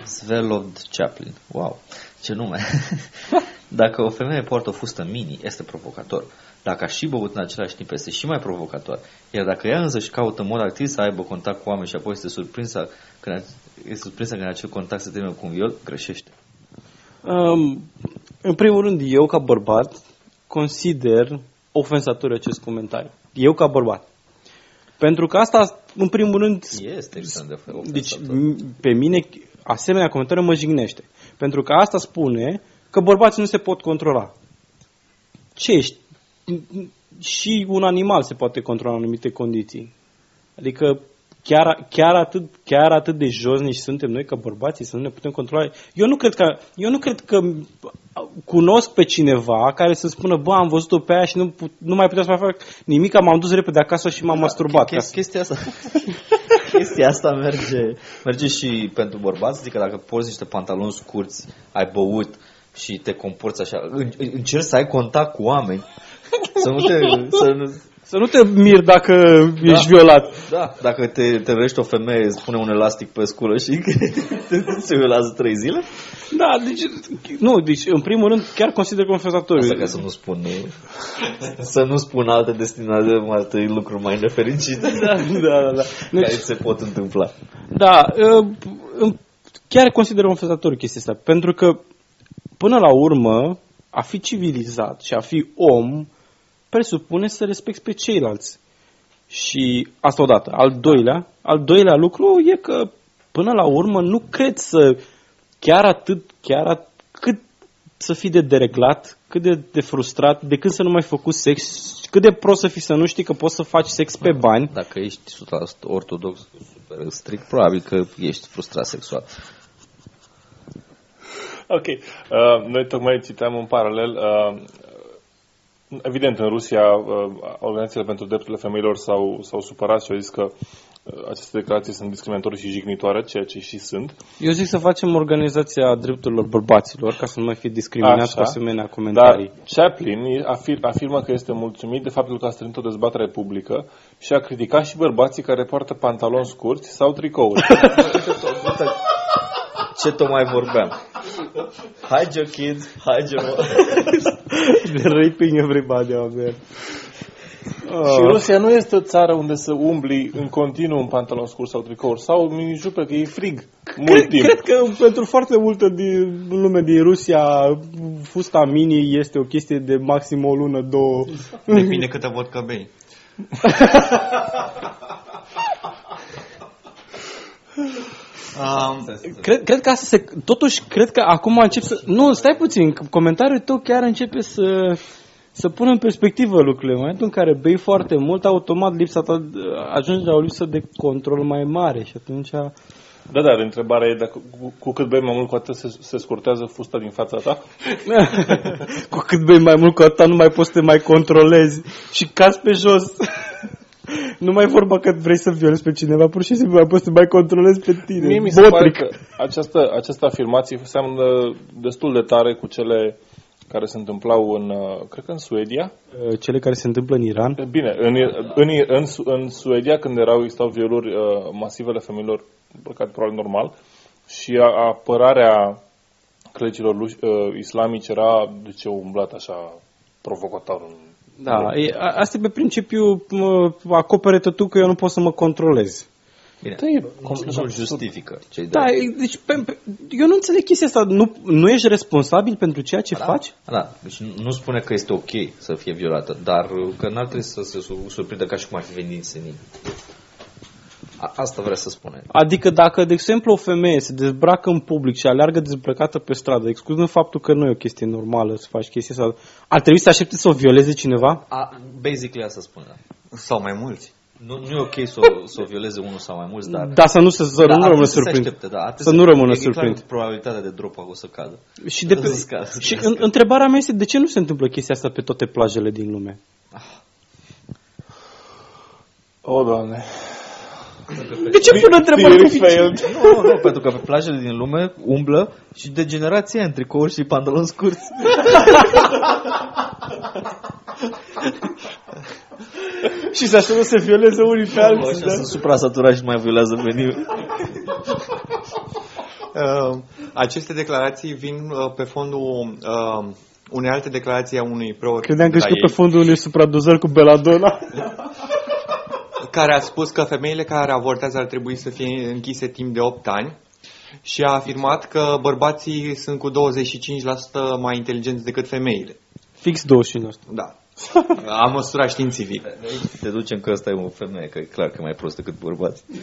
D: Svelod Chaplin. Wow, ce nume! Dacă o femeie poartă o fustă mini, este provocator. Dacă a și băut în același timp, este și mai provocator. Iar dacă ea însă și caută în mod activ să aibă contact cu oameni și apoi este surprinsă când, este surprinsă când acel contact se termină cu un viol, greșește.
A: Um, în primul rând, eu ca bărbat consider ofensator acest comentariu. Eu ca bărbat. Pentru că asta, în primul rând,
D: Este extrem de fel.
A: Deci, m- pe mine, asemenea comentariu mă jignește. Pentru că asta spune că bărbații nu se pot controla. Ce ești? Și un animal se poate controla în anumite condiții. Adică chiar, chiar, atât, chiar atât de josnici suntem noi ca bărbații să nu ne putem controla. Eu nu cred că, eu nu cred că cunosc pe cineva care să spună, bă, am văzut-o pe aia și nu, put- nu mai puteam să mai fac nimic, m-am dus repede acasă și m-am masturbat. Ca
D: Ches-
A: să-
D: Chestia asta, chestia asta merge, merge și pentru bărbați, adică dacă porți niște pantaloni scurți, ai băut și te comporți așa, în- încerci să ai contact cu oameni, să nu te, să nu,
A: Să nu te miri dacă ești violat.
D: da, dacă te, te rărești o femeie, îți pune un elastic pe sculă și te, se violează trei zile,
A: Da, deci, nu, deci, în primul rând, chiar consider confesatoriu.
D: asta ca să nu spun, să nu spun alte destinații, alte lucruri mai nefericite
A: Da, da, da. da.
D: care
A: Deci,
D: se pot întâmpla.
A: da, uh, chiar consider confesatoriu chestia asta, pentru că, până la urmă, a fi civilizat și a fi om presupune să respecti pe ceilalți. Și asta odată. Al doilea, al doilea lucru e că, până la urmă, nu cred să chiar atât, chiar at, cât să fii de dereglat, cât de, de frustrat, de când să nu mai făcut sex, cât de prost să fii să nu știi că poți să faci sex pe bani.
D: Dacă ești 100% ortodox, super strict, probabil că ești frustrat sexual.
B: Ok. Uh, noi tocmai citeam în paralel. Uh, evident, în Rusia, uh, organizațiile pentru drepturile femeilor s-au, s-au supărat și au zis că uh, aceste declarații sunt discriminatorii și jignitoare, ceea ce și sunt.
A: Eu zic să facem organizația drepturilor bărbaților ca să nu mai fie discriminat
B: Așa.
A: cu asemenea
B: Dar
A: comentarii.
B: Chaplin afir, afirmă că este mulțumit de faptul că a strânit o dezbatere publică și a criticat și bărbații care poartă pantaloni scurți sau tricouri.
D: Ce tot mai vorbeam? Hide your kids, hide your...
A: De raping everybody out there.
B: Și Rusia nu este o țară unde să umbli în continuu în pantaloni scurți sau tricouri sau mini jupe, că e frig mult
A: Cred,
B: timp.
A: cred că pentru foarte multă din lume din Rusia, fusta mini este o chestie de maxim o lună, două.
C: Depinde câtă vodka bei. Um,
A: Cred, cred că asta se, totuși, cred că acum încep să, nu, stai puțin, că comentariul tău chiar începe să, să pună în perspectivă lucrurile. În momentul în care bei foarte mult, automat lipsa ta ajunge la o lipsă de control mai mare și atunci
B: Da, dar întrebarea e dacă cu, cu cât bei mai mult, cu atât se, se scurtează fusta din fața ta.
A: cu cât bei mai mult, cu atât nu mai poți să te mai controlezi și cazi pe jos. Nu mai vorba că vrei să violezi pe cineva, pur și simplu mai poți să mai controlezi pe tine.
B: Mie mi se pare
A: Botric.
B: că această, această afirmație seamănă destul de tare cu cele care se întâmplau în, uh, cred că în Suedia.
A: Uh, Cele care se întâmplă în Iran.
B: E, Bine, în, în, în, Su- în Suedia, când erau, existau violuri uh, masivele femeilor, îmbrăcate probabil normal, și a, apărarea clegilor lu- uh, islamice era de ce umblat așa provocator. în-
A: Da, e, a- asta e pe principiu mă, acopere tu că eu nu pot să mă controlez.
D: Bine,
B: Da, e
D: nu,
B: complet
D: nu
B: absurd.
D: justifică cei
A: Da,
D: doi.
A: e- deci pe, pe, eu nu înțeleg chestia asta. Nu, nu ești responsabil pentru ceea ce
D: Da,
A: faci?
D: Da, deci nu- nu spune că este ok să fie violată, dar că n-ar trebui să se su- surprindă ca și cum ar fi venit senin. A, asta vrea să spune.
A: Adică dacă, de exemplu, o femeie se dezbracă în public și aleargă dezbrăcată pe stradă, excluzând faptul că nu e o chestie normală să faci chestia asta, ar trebui să aștepte să o violeze cineva?
D: A, basically asta spune. da.
C: Sau mai mulți.
D: Nu, nu e ok să o, să o violeze unul sau mai mulți, dar...
A: Da, să nu, să, să
D: Da,
A: nu
D: ar
A: rămână
D: trebui să se
A: surprind.
D: aștepte, da, ar
A: Să
D: trebui
A: nu rămână
D: e clar
A: surprind.
D: Probabilitatea de drop o să cadă.
A: Și, de pe,
D: Să scadă, să
A: și
D: crească.
A: în, întrebarea mea este de ce nu se întâmplă chestia asta pe toate plajele din lume?
B: O, Doamne.
A: De ce pun întrebări
B: Theory
A: dificile?
B: failed.
D: Nu, nu, pentru că pe plajele din lume umblă și de generația în tricouri și pantaloni scurți.
A: Și se așteaptă să violeze unii pe alții.
D: Așa
A: Da?
D: sunt supra-saturați și nu mai violează pe nimeni.
C: Uh, aceste declarații vin uh, pe fondul uh, unei alte declarații a unui preot
A: Credeam că
C: la
A: ești
C: ei,
A: pe fondul unui supradozări cu beladona.
C: care a spus că femeile care avortează ar trebui să fie închise timp de 8 ani și a afirmat că bărbații sunt cu 25% mai inteligenți decât femeile.
A: Fix 25%.
C: Da. Am măsurat științific.
D: Te ducem că ăsta e o femeie, că e clar că e mai prost decât bărbați.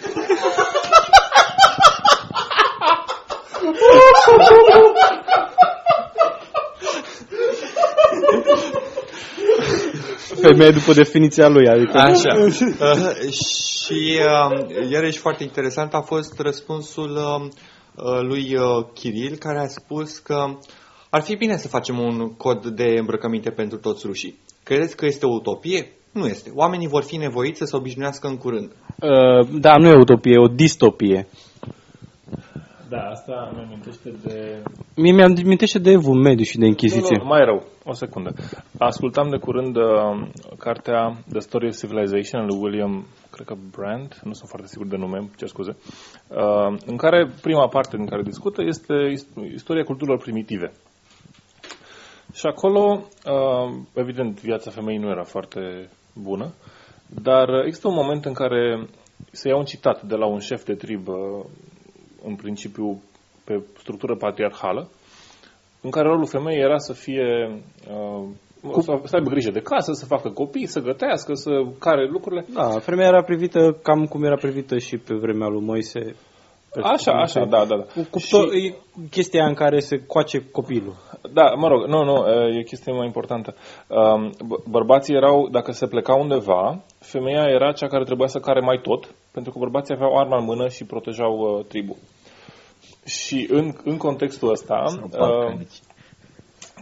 A: Femeie după definiția lui, adică...
C: Așa. Uh, și uh, iarăși foarte interesant a fost răspunsul uh, uh, lui uh, Kiril, care a spus că ar fi bine să facem un cod de îmbrăcăminte pentru toți rușii. Credeți că este o utopie? Nu este. Oamenii vor fi nevoiți să se obișnuiască în curând.
A: Uh, da, nu e o utopie, e o distopie.
B: Da, asta mi amintește de
A: Mie mi-amintește de evul mediu și de închiziție.
B: Nu, nu, mai rău, o secundă. Ascultam de curând uh, cartea The Story of Civilization al lui William, cred că Brand, nu sunt foarte sigur de nume, îmi cer scuze, uh, în care prima parte din care discută este ist- istoria culturilor primitive. Și acolo, uh, evident, viața femeii nu era foarte bună, dar există un moment în care se ia un citat de la un șef de trib, uh, în principiu pe structură patriarhală, în care rolul femeii era să fie uh, să, să aibă grijă de casă, să facă copii, să gătească, să care lucrurile.
A: Da, femeia era privită cam cum era privită și pe vremea lui Moise.
B: Așa, așa, da, da, da.
A: Cu, cu
B: Și-
A: to- e chestia aia în care se coace copilul.
B: Da, mă rog, nu, nu, e chestie mai importantă. Um, bă- Bărbații erau, dacă se pleca undeva, femeia era cea care trebuia să care mai tot, pentru că bărbații aveau arma în mână și protejau uh, tribul. Și în, în contextul ăsta, uh,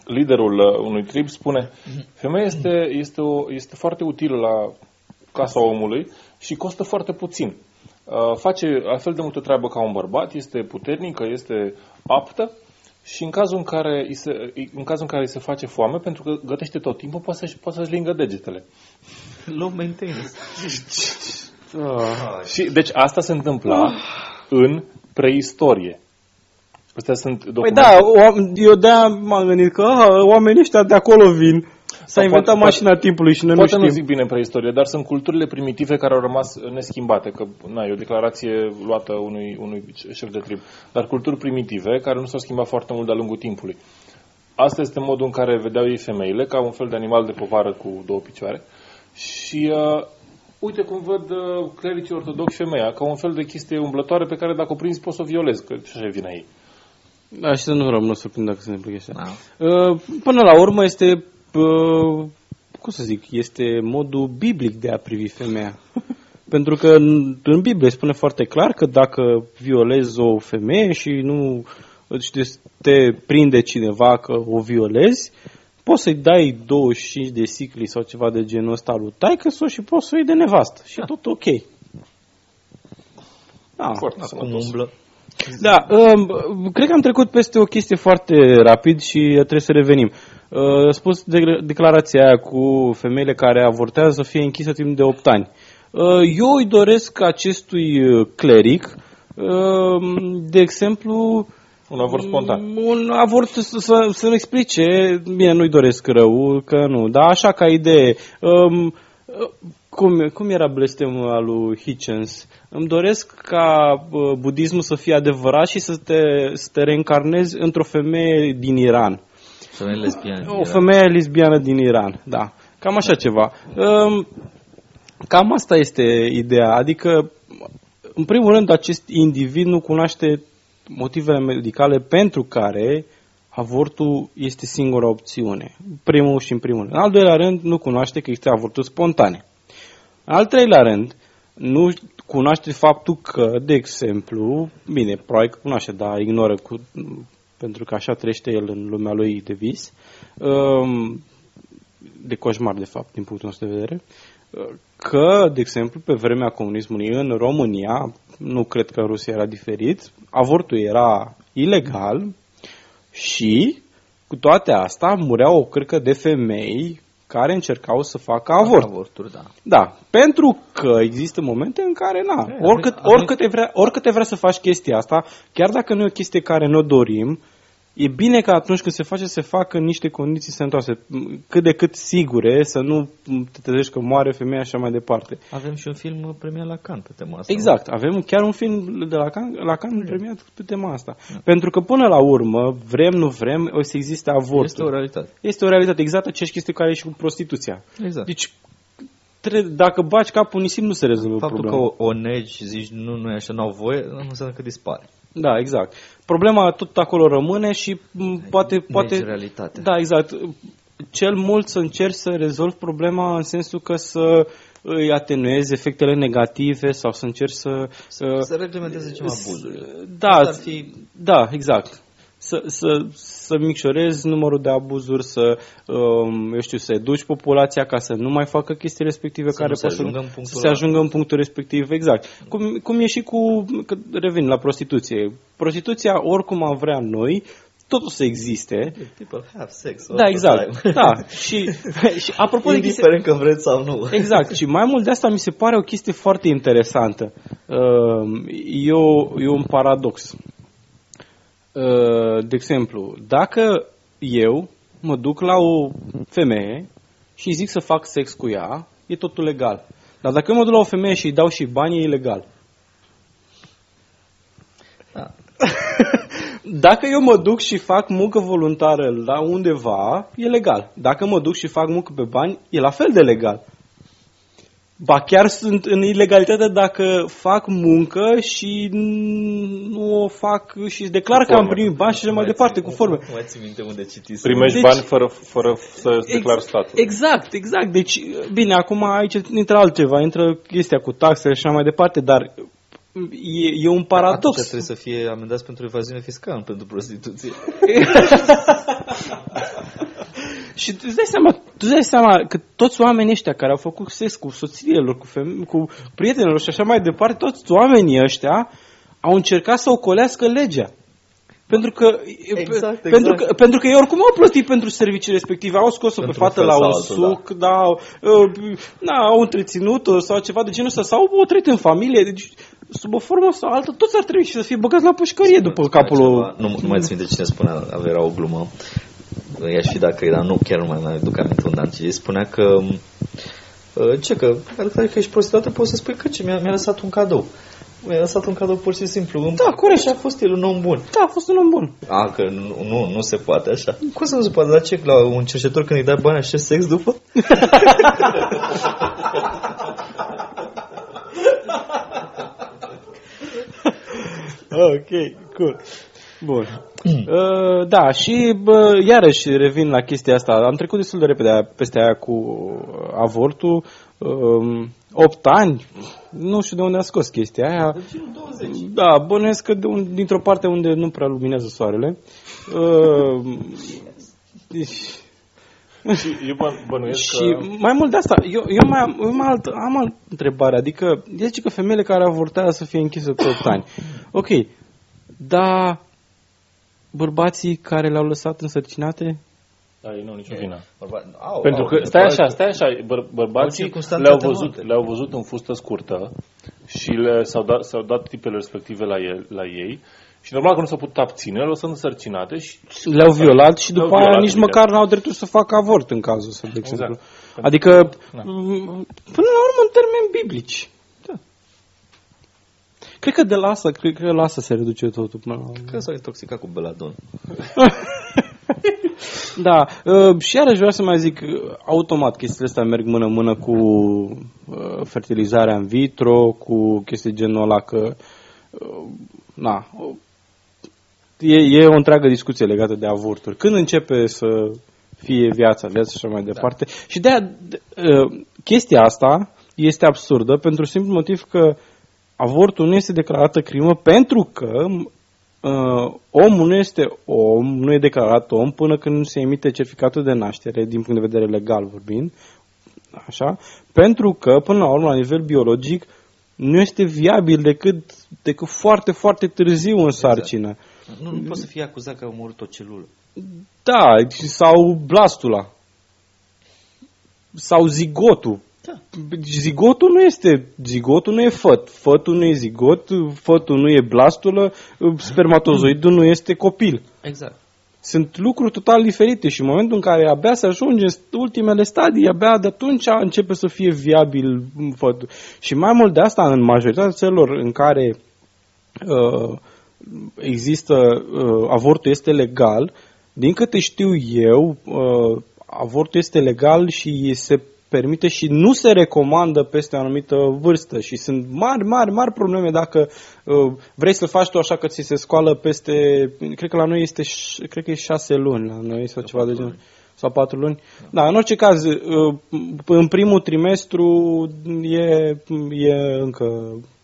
B: liderul uh, unui trib spune femeia este, este, o, este foarte utilă la casa omului și costă foarte puțin. Uh, face la fel de multă treabă ca un bărbat, este puternică, este aptă și în cazul în care îi se, în cazul în care îi se face foame, pentru că gătește tot timpul, poate să-și, poate să-și lingă degetele.
D: Low maintenance.
A: Ah.
B: Și, deci asta se întâmpla în preistorie. Astea sunt
A: Păi
B: documente.
A: da, o- eu de-aia m-am gândit că ah, oamenii ăștia de acolo vin. S-a
B: Sau
A: inventat
B: poate-
A: mașina timpului și noi nu
B: Poate nu
A: știm.
B: zic bine în preistorie, dar sunt culturile primitive care au rămas neschimbate, că na, e o declarație luată unui, unui șef de trib, dar culturi primitive care nu s-au schimbat foarte mult de-a lungul timpului. Asta este modul în care vedeau ei femeile, ca un fel de animal de povară cu două picioare. Și uh, uite cum văd uh, clericii ortodoxi femeia, ca un fel de chestie umblătoare pe care dacă o prinzi poți să o violezi, că și așa e vina ei.
A: Da, și să nu rămână surprind dacă se întâmplă chestia.
D: Da.
A: Uh, Până la urmă este, uh, cum să zic, este modul biblic de a privi femeia. Pentru că în, în Biblie spune foarte clar că dacă violezi o femeie și nu și te- te prinde cineva că o violezi, poți să-i dai 25 de sicli sau ceva de genul ăsta lui taică sau și poți să-i de nevastă. Și e tot ok. Da.
B: Foarte
D: Acum
B: sănătos.
D: umblă.
A: Da, um, cred că am trecut peste o chestie foarte rapid și trebuie să revenim. Uh, spus de, declarația aia cu femeile care avortează să fie închisă timp de 8 ani. Uh, eu îi doresc acestui uh, cleric, uh, de exemplu,
B: Un avort spontan.
A: un avort să, să, să-mi explice, bine, nu-i doresc rău, că nu, dar așa ca idee, um, uh, cum, cum era blestemul al lui Hitchens? Îmi doresc ca uh, budismul să fie adevărat și să te, să te reîncarnezi într-o femeie din Iran.
D: Femeie lesbiană.
A: O femeie lesbiană din Iran, da. Cam așa ceva. Um, Cam asta este ideea. Adică, în primul rând, acest individ nu cunoaște motivele medicale pentru care avortul este singura opțiune. Primul și în primul rând. În al doilea rând, nu cunoaște că există avorturi spontane. În al treilea rând, nu cunoaște faptul că, de exemplu, bine, probabil că cunoaște, dar ignoră cu, pentru că așa trăiește el în lumea lui de vis, um, de coșmar, de fapt, din punctul nostru de vedere, că, de exemplu, pe vremea comunismului în România, nu cred că în Rusia era diferit, avortul era ilegal și, cu toate astea, mureau o cârcă de femei care încercau să facă avort.
D: Avorturi, da.
A: Da, pentru că există momente în care, na,
D: E,
A: oricât,
D: avem-
A: oricât, te vrea, oricât te vrea să faci chestia asta, chiar dacă nu e o chestie care ne-o dorim, e bine că atunci când se face, se facă în niște condiții sănătoase, m, cât de cât sigure, să nu te trezești că moare femeia și așa mai departe.
D: Avem și un film premiat la Cannes pe tema asta.
A: Exact, avem chiar un film de la Cannes, la Cannes premiat pe tema asta. Pentru că până la urmă, vrem, nu vrem, o să existe
D: nu?
A: avort.
D: Este o realitate.
A: Este o realitate exact aceeași chestie care e și cu prostituția.
D: Exact.
A: Deci, tre- dacă baci capul în nisip, nu se rezolvă
D: Faptul
A: problema.
D: că o, o negi și zici nu, nu e așa, n-au voie, nu înseamnă că dispare.
A: Da, exact. Problema tot acolo rămâne și m, poate... poate
D: Negi realitatea.
A: Da, exact. Cel mult să încerci să rezolvi problema în sensul că să îi atenuezi efectele negative sau să încerci să...
D: Să, să reglementeze ceva abuzurile.
A: Da,
D: Asta ar fi
A: da, exact. Să, să, să micșorezi numărul de abuzuri, să, um, eu știu, să educi populația ca să nu mai facă chestii respective
D: Să
A: care
D: nu se
A: pot
D: ajungă în
A: să,
D: punctul
A: să se
D: ăla.
A: ajungă în punctul respectiv, exact. Cum, cum e și cu, că revin la prostituție. Prostituția, oricum am vrea noi, totul să existe.
D: people have sex all
A: Da,
D: the
A: exact.
D: time.
A: Da, și, și apropo de chestia,
D: Indiferent că vreți sau nu.
A: Exact, și mai mult de asta mi se pare o chestie foarte interesantă. Uh, E, o, e un paradox. Uh, De exemplu, dacă eu mă duc la o femeie și zic să fac sex cu ea, e totul legal. Dar dacă eu mă duc la o femeie și îi dau și bani, e ilegal.
D: Da.
A: Dacă eu mă duc și fac muncă voluntară la undeva, e legal. Dacă mă duc și fac muncă pe bani, e la fel de legal. Ba chiar sunt în ilegalitate dacă fac muncă și nu o fac și declar că am
B: forme.
A: primit bani și așa mai departe, cu forme.
D: Nu mai țin minte unde citiți.
B: Primești
A: Deci-
B: bani fără, fără să declari statul.
A: Exact, exact. Deci, bine, acum aici intră altceva, intră chestia cu taxele și așa mai departe, dar e, e un
D: Atunci
A: paradox.
D: trebuie să fie amendați pentru evaziune fiscală, nu pentru prostituție.
A: Și tu îți dai seama, tu îți dai seama că toți oamenii ăștia care au făcut sex cu soțiile lor, cu, feme- cu prietenilor și așa mai departe, toți oamenii ăștia au încercat să ocolească legea. Pentru că,
D: Exact,
A: pentru,
D: exact.
A: că, pentru că ei oricum au plătit pentru servicii respective, au scos-o pe
D: Pentru
A: fată
D: un
A: la
D: fel
A: un
D: sau altul,
A: suc, da. au, uh, na, au întreținut-o sau ceva de genul ăsta, sau au trăit în familie, deci sub o formă sau altă, toți ar trebui și să fie băgați la pușcărie după
D: Spunea
A: capul
D: ceva,
A: lui.
D: Nu, nu mai țin minte cine spunea, avea o glumă. Ea și dacă era, nu, chiar nu mai, mai duc aminte unde am citit, spunea că uh, ce că, dacă ești prostituată, poți să spui că ce, mi-a, mi-a lăsat un cadou. Mi-a lăsat un cadou pur și simplu.
A: Da, corect.
D: Și a fost el un om bun.
A: Da, a fost un om bun.
D: A, că nu, nu, nu se poate așa. Cum să nu se poate? Dar ce, la un cerșetor când îi dai bani așa sex după?
A: Ok, cool. Bun. Uh, da, și bă, iarăși revin la chestia asta. Am trecut destul de repede aia- peste aia cu avortul. Um, 8 ani, nu știu de unde a scos chestia aia. Da, bănuiesc că de un, dintr-o parte unde nu prea luminează soarele. Uh, deci,
B: Și eu bă- bănuiesc
A: Și
B: că...
A: mai mult de asta, eu, eu mai am, eu mai alt, am altă întrebare, adică, el zice că femeile care avortează să fie închise pe 8 ani. Ok, dar bărbații care le-au lăsat însărcinate?
B: Da, ei nu au nicio vină.
D: Bărba- Au,
B: Pentru
D: au,
B: că,
D: de
B: stai
D: probabil
B: așa,
D: că-
B: stai așa, băr- bărbații
D: circunstanțe
B: le-au văzut,
D: atenuante.
B: le-au văzut în fustă scurtă și le, s-au, dat, s-au dat tipele respective la, el, la ei și normal că nu s-au putut abține, le-au lăsat însărcinate și
A: Le-au violat și
B: Le-au
A: după aia
B: violat,
A: nici
B: evident.
A: măcar n-au dreptul să facă avort în cazul ăsta, de exemplu.
B: Exact.
A: Adică,
B: Da.
A: m- până la urmă, în termeni biblici. Da. Cred că de la asta, cred că la asta se reduce totul până la urmă.
D: Că s-au intoxicat cu beladon.
A: Da, uh, și iarăși vreau să mai zic, uh, automat chestiile astea merg mână-mână cu uh, fertilizarea în vitro, cu chestii genul ăla că, uh, na, uh, e, e o întreagă discuție legată de avorturi. Când începe să fie viața, viața și așa mai departe. Și de aia, uh, chestia asta este absurdă pentru simplu motiv că avortul nu este declarată crimă pentru că uh, omul nu este om, nu e declarat om până când nu se emite certificatul de naștere, din punct de vedere legal vorbind, așa, pentru că, până la urmă, la nivel biologic, nu este viabil decât, decât foarte, foarte târziu în sarcină.
D: Nu, nu poți să fii acuzat că a omorât o celulă.
A: Da, sau blastula. Sau zigotul.
D: Da.
A: Zigotul nu este, zigotul nu e făt, fătul nu e zigot, fătul nu e blastulă, spermatozoidul nu este copil.
D: Exact.
A: Sunt lucruri total diferite și în momentul în care abia se ajunge în ultimele stadii, abia de atunci începe să fie viabil fătul. Și mai mult de asta, în majoritatea țărilor în care uh, există, uh, avortul este legal, din câte știu eu, uh, avortul este legal și se permite și nu se recomandă peste o anumită vârstă și sunt mari, mari, mari probleme dacă uh, vrei să faci tu așa că ți se scoală peste, cred că la noi este, ș- cred că e șase luni la noi sau ceva de genul. Sau patru luni. Da, în orice caz, uh, în primul trimestru e, e încă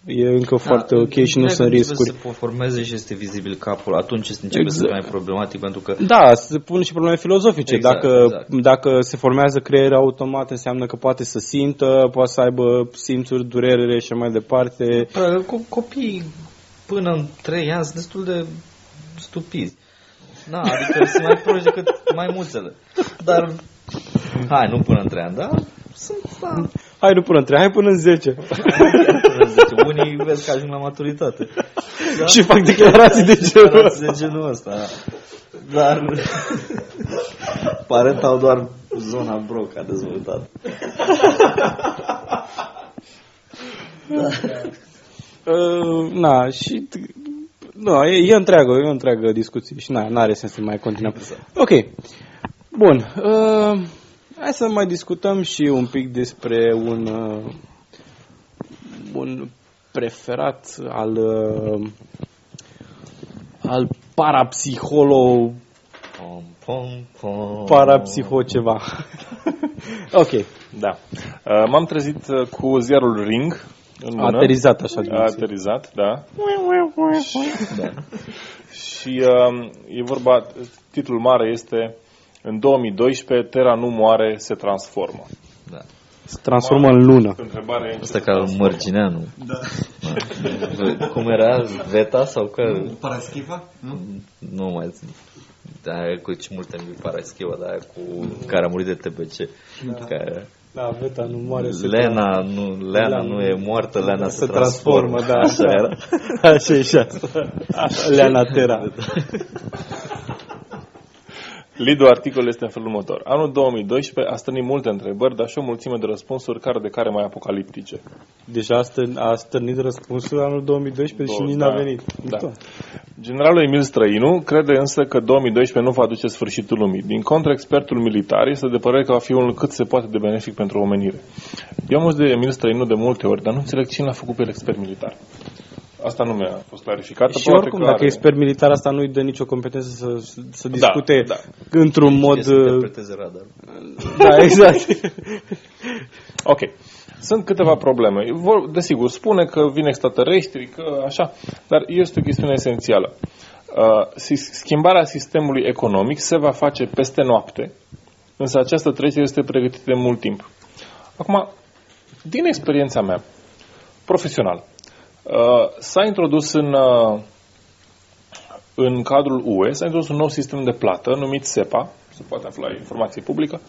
A: e încă foarte ok și nu
D: direct
A: sunt
D: începe
A: riscuri.
D: să formeze și este vizibil capul, atunci începe să
A: Exact.
D: fie mai problematic pentru că
A: Da, se pun și probleme filozofice.
D: Exact,
A: dacă,
D: exact.
A: dacă se formează creier automat, înseamnă că poate să simtă, poate să aibă simțuri, durere și așa mai departe.
D: Bă, co- copiii până în 3 ani sunt destul de stupizi. Da, adică sunt mai proști decât maimuțele. Dar, hai, nu până în 3 ani, dar sunt, da,
A: Hai nu până în 3, hai până în 10.
D: Până în 10. Unii vezi că ajung la maturitate. Da?
A: Și fac declarații de genul
D: Declarații
A: ăsta.
D: de genul ăsta, da. Dar, parent au doar zona broca dezvoltată.
A: Uh, na, și... Nu, e, e întreagă, e o întreagă discuție și na, n-are sens să mai continuăm. Ok. Bun. Uh, hai să mai discutăm și un pic despre un, uh, un preferat al, uh, al parapsiholo,
D: Pom, pom, pom.
A: parapsiho ceva. ok.
B: Da. Uh, M-am trezit uh, cu ziarul Ring în
A: A
B: mână.
A: aterizat așa.
B: A
A: dimineața.
B: aterizat, da.
D: Da.
B: Și uh, e vorba, titlul mare este În 2012, Terra nu moare, se transformă.
D: da.
A: Se transformă în lună.
B: Întrebare
D: Asta ca al Mărgineanu. Da. Cum era? Veta sau că...
C: Paraschiva? Nu?
D: Nu mai zic. Da, aia cu ce multe mi Paraschiva, da, aia cu care a murit de TBC. Care...
A: Da, Veta nu moare. se
D: Lena, nu, Leana nu e moartă, Leana se,
A: se transformă, da.
D: Așa era.
A: Așa e și asta. Așa, Leana Tera.
B: Lidul articol este în felul următor. Anul 2012 a strânit multe întrebări, dar și o mulțime de răspunsuri care de care mai apocaliptice.
A: Deja a, stân, a stârnit răspunsul anul 2012 și
B: Două,
A: nici
B: da,
A: n-a venit.
B: Da.
A: Mișto.
B: Generalul Emil Străinu crede însă că 2012 nu va aduce sfârșitul lumii. Din contră, expertul militar este de părere că va fi unul cât se poate de benefic pentru omenire. Eu am auzit de Emil Străinu de multe ori, dar nu înțeleg cine l-a făcut pe el expert militar. Asta nu mi-a fost clarificat.
A: Și oricum, dacă e expert militar, asta nu-i dă nicio competență să, să discute
B: da.
A: într-un mod...
D: Știe să interpreteze radar.
A: Da, exact.
B: Ok. Sunt câteva probleme. Vor, desigur, spune că vin extraterestri, că așa, dar este o chestiune esențială. Uh, sis- schimbarea sistemului economic se va face peste noapte însă această trecere este pregătită de mult timp. Acum, din experiența mea profesională, uh, s-a introdus în, uh, în cadrul UE, s-a introdus un nou sistem de plată numit SEPA, se poate afla informație publică,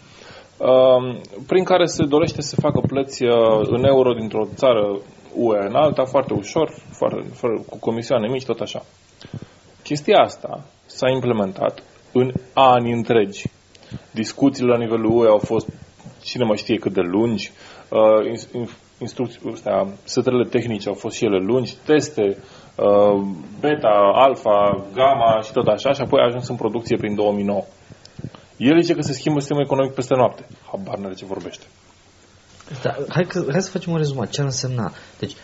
B: uh, prin care se dorește să facă plăți în euro dintr-o țară UE în alta, foarte ușor, foarte, fără, cu comisioane mici, tot așa. Chestia asta s-a implementat în ani întregi. Discuțiile la nivelul UE au fost cine mai știe cât de lungi, uh, instrucții, astea, setele tehnice au fost și ele lungi, teste, uh, beta, alfa, gamma și tot așa, și apoi a ajuns în producție prin 2009. El zice că se schimbă sistemul economic peste noapte. Habar n ce vorbește.
D: Da, hai, că, hai să facem un rezumat. Ce ar însemna? Deci,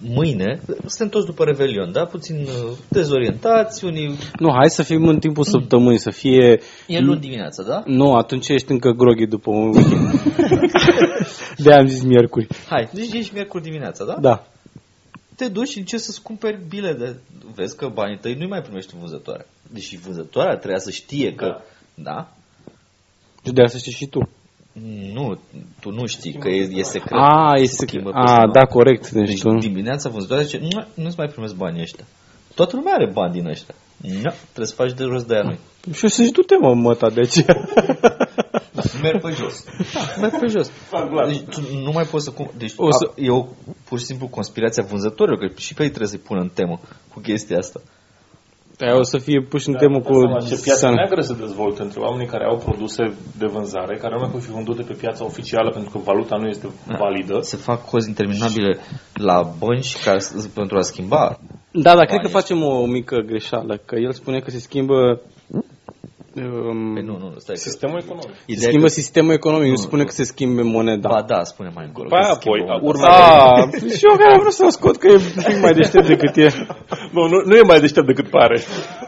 D: mâine, suntem toți după Revelion, da? Puțin uh, dezorientați, unii...
A: Nu, hai să fim în timpul săptămânii, să fie...
D: E luni dimineața, da?
A: Nu, atunci ești încă groghi după un weekend. de am zis miercuri.
D: Hai, deci ești miercuri dimineața, da?
A: Da.
D: Te duci și încerci să-ți cumperi bile de... Vezi că banii tăi nu mai primești vânzătoare. Deși vânzătoarea trebuia să știe că... Da? da?
A: Și de asta știi și tu.
D: Nu, tu nu știi că e, e secret.
A: A, e secret. A, da, corect. Deci, deci
D: tu... dimineața vânzătoarea zice, nu, nu-ți mai primesc banii ăștia. Toată lumea are bani din ăștia. Nu, trebuie să faci de rost de aia noi.
A: Și să-și du-te, mă, măta, de ce?
D: merg pe jos. Da, merg pe jos. Deci tu nu mai poți să... Cum... Deci o să... e o, pur și simplu conspirația vânzătorilor, că și pe ei trebuie să-i pună în temă cu chestia asta.
A: Aia o să fie puși în da, temă cu...
B: Ce piața neagră se dezvoltă între oamenii care au produse de vânzare, care nu mai pot fi vândute pe piața oficială pentru că valuta nu este da. validă.
D: Se fac cozi interminabile la bănci care, pentru a schimba.
A: Da, dar cred că facem o mică greșeală, că el spune că se schimbă
D: Um, păi nu, nu, stai
B: sistemul economic.
A: Se schimbă că... sistemul economic, nu, nu spune că se schimbe moneda.
D: Ba da, spune mai încolo.
B: Păi apoi,
A: urmă. Ah, și eu care vreau să o scot, că e mai deștept decât e.
B: Nu, nu, nu e mai deștept decât pare.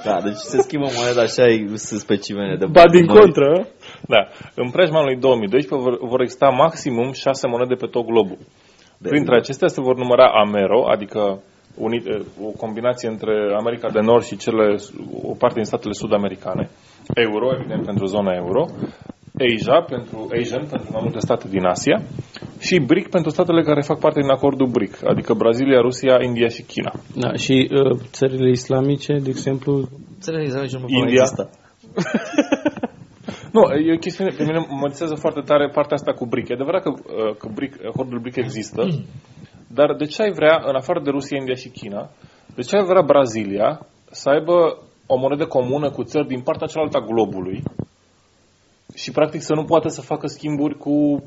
D: Da, deci se schimbă moneda așa, sunt specimene de
A: Ba din contră.
B: Da. În preajma anului 2012 vor, vor exista maximum șase monede pe tot globul. De Printre acestea se vor număra Amero, adică unit, o combinație între America de Nord și cele, o parte din statele sud-americane, euro, evident, pentru zona euro, Asia pentru Asian, pentru mai multe state din Asia și BRIC pentru statele care fac parte din acordul BRIC, adică Brazilia, Rusia, India și China.
A: Da, și uh, țările islamice, de exemplu?
D: Țările islamice nu
B: India. nu, e o chestiune, pe mine mă foarte tare partea asta cu BRIC. E adevărat că, uh, că BRIC, acordul BRIC există, dar de ce ai vrea, în afară de Rusia, India și China, de ce ai vrea Brazilia să aibă o monedă comună cu țări din partea cealaltă a globului și practic să nu poată să facă schimburi cu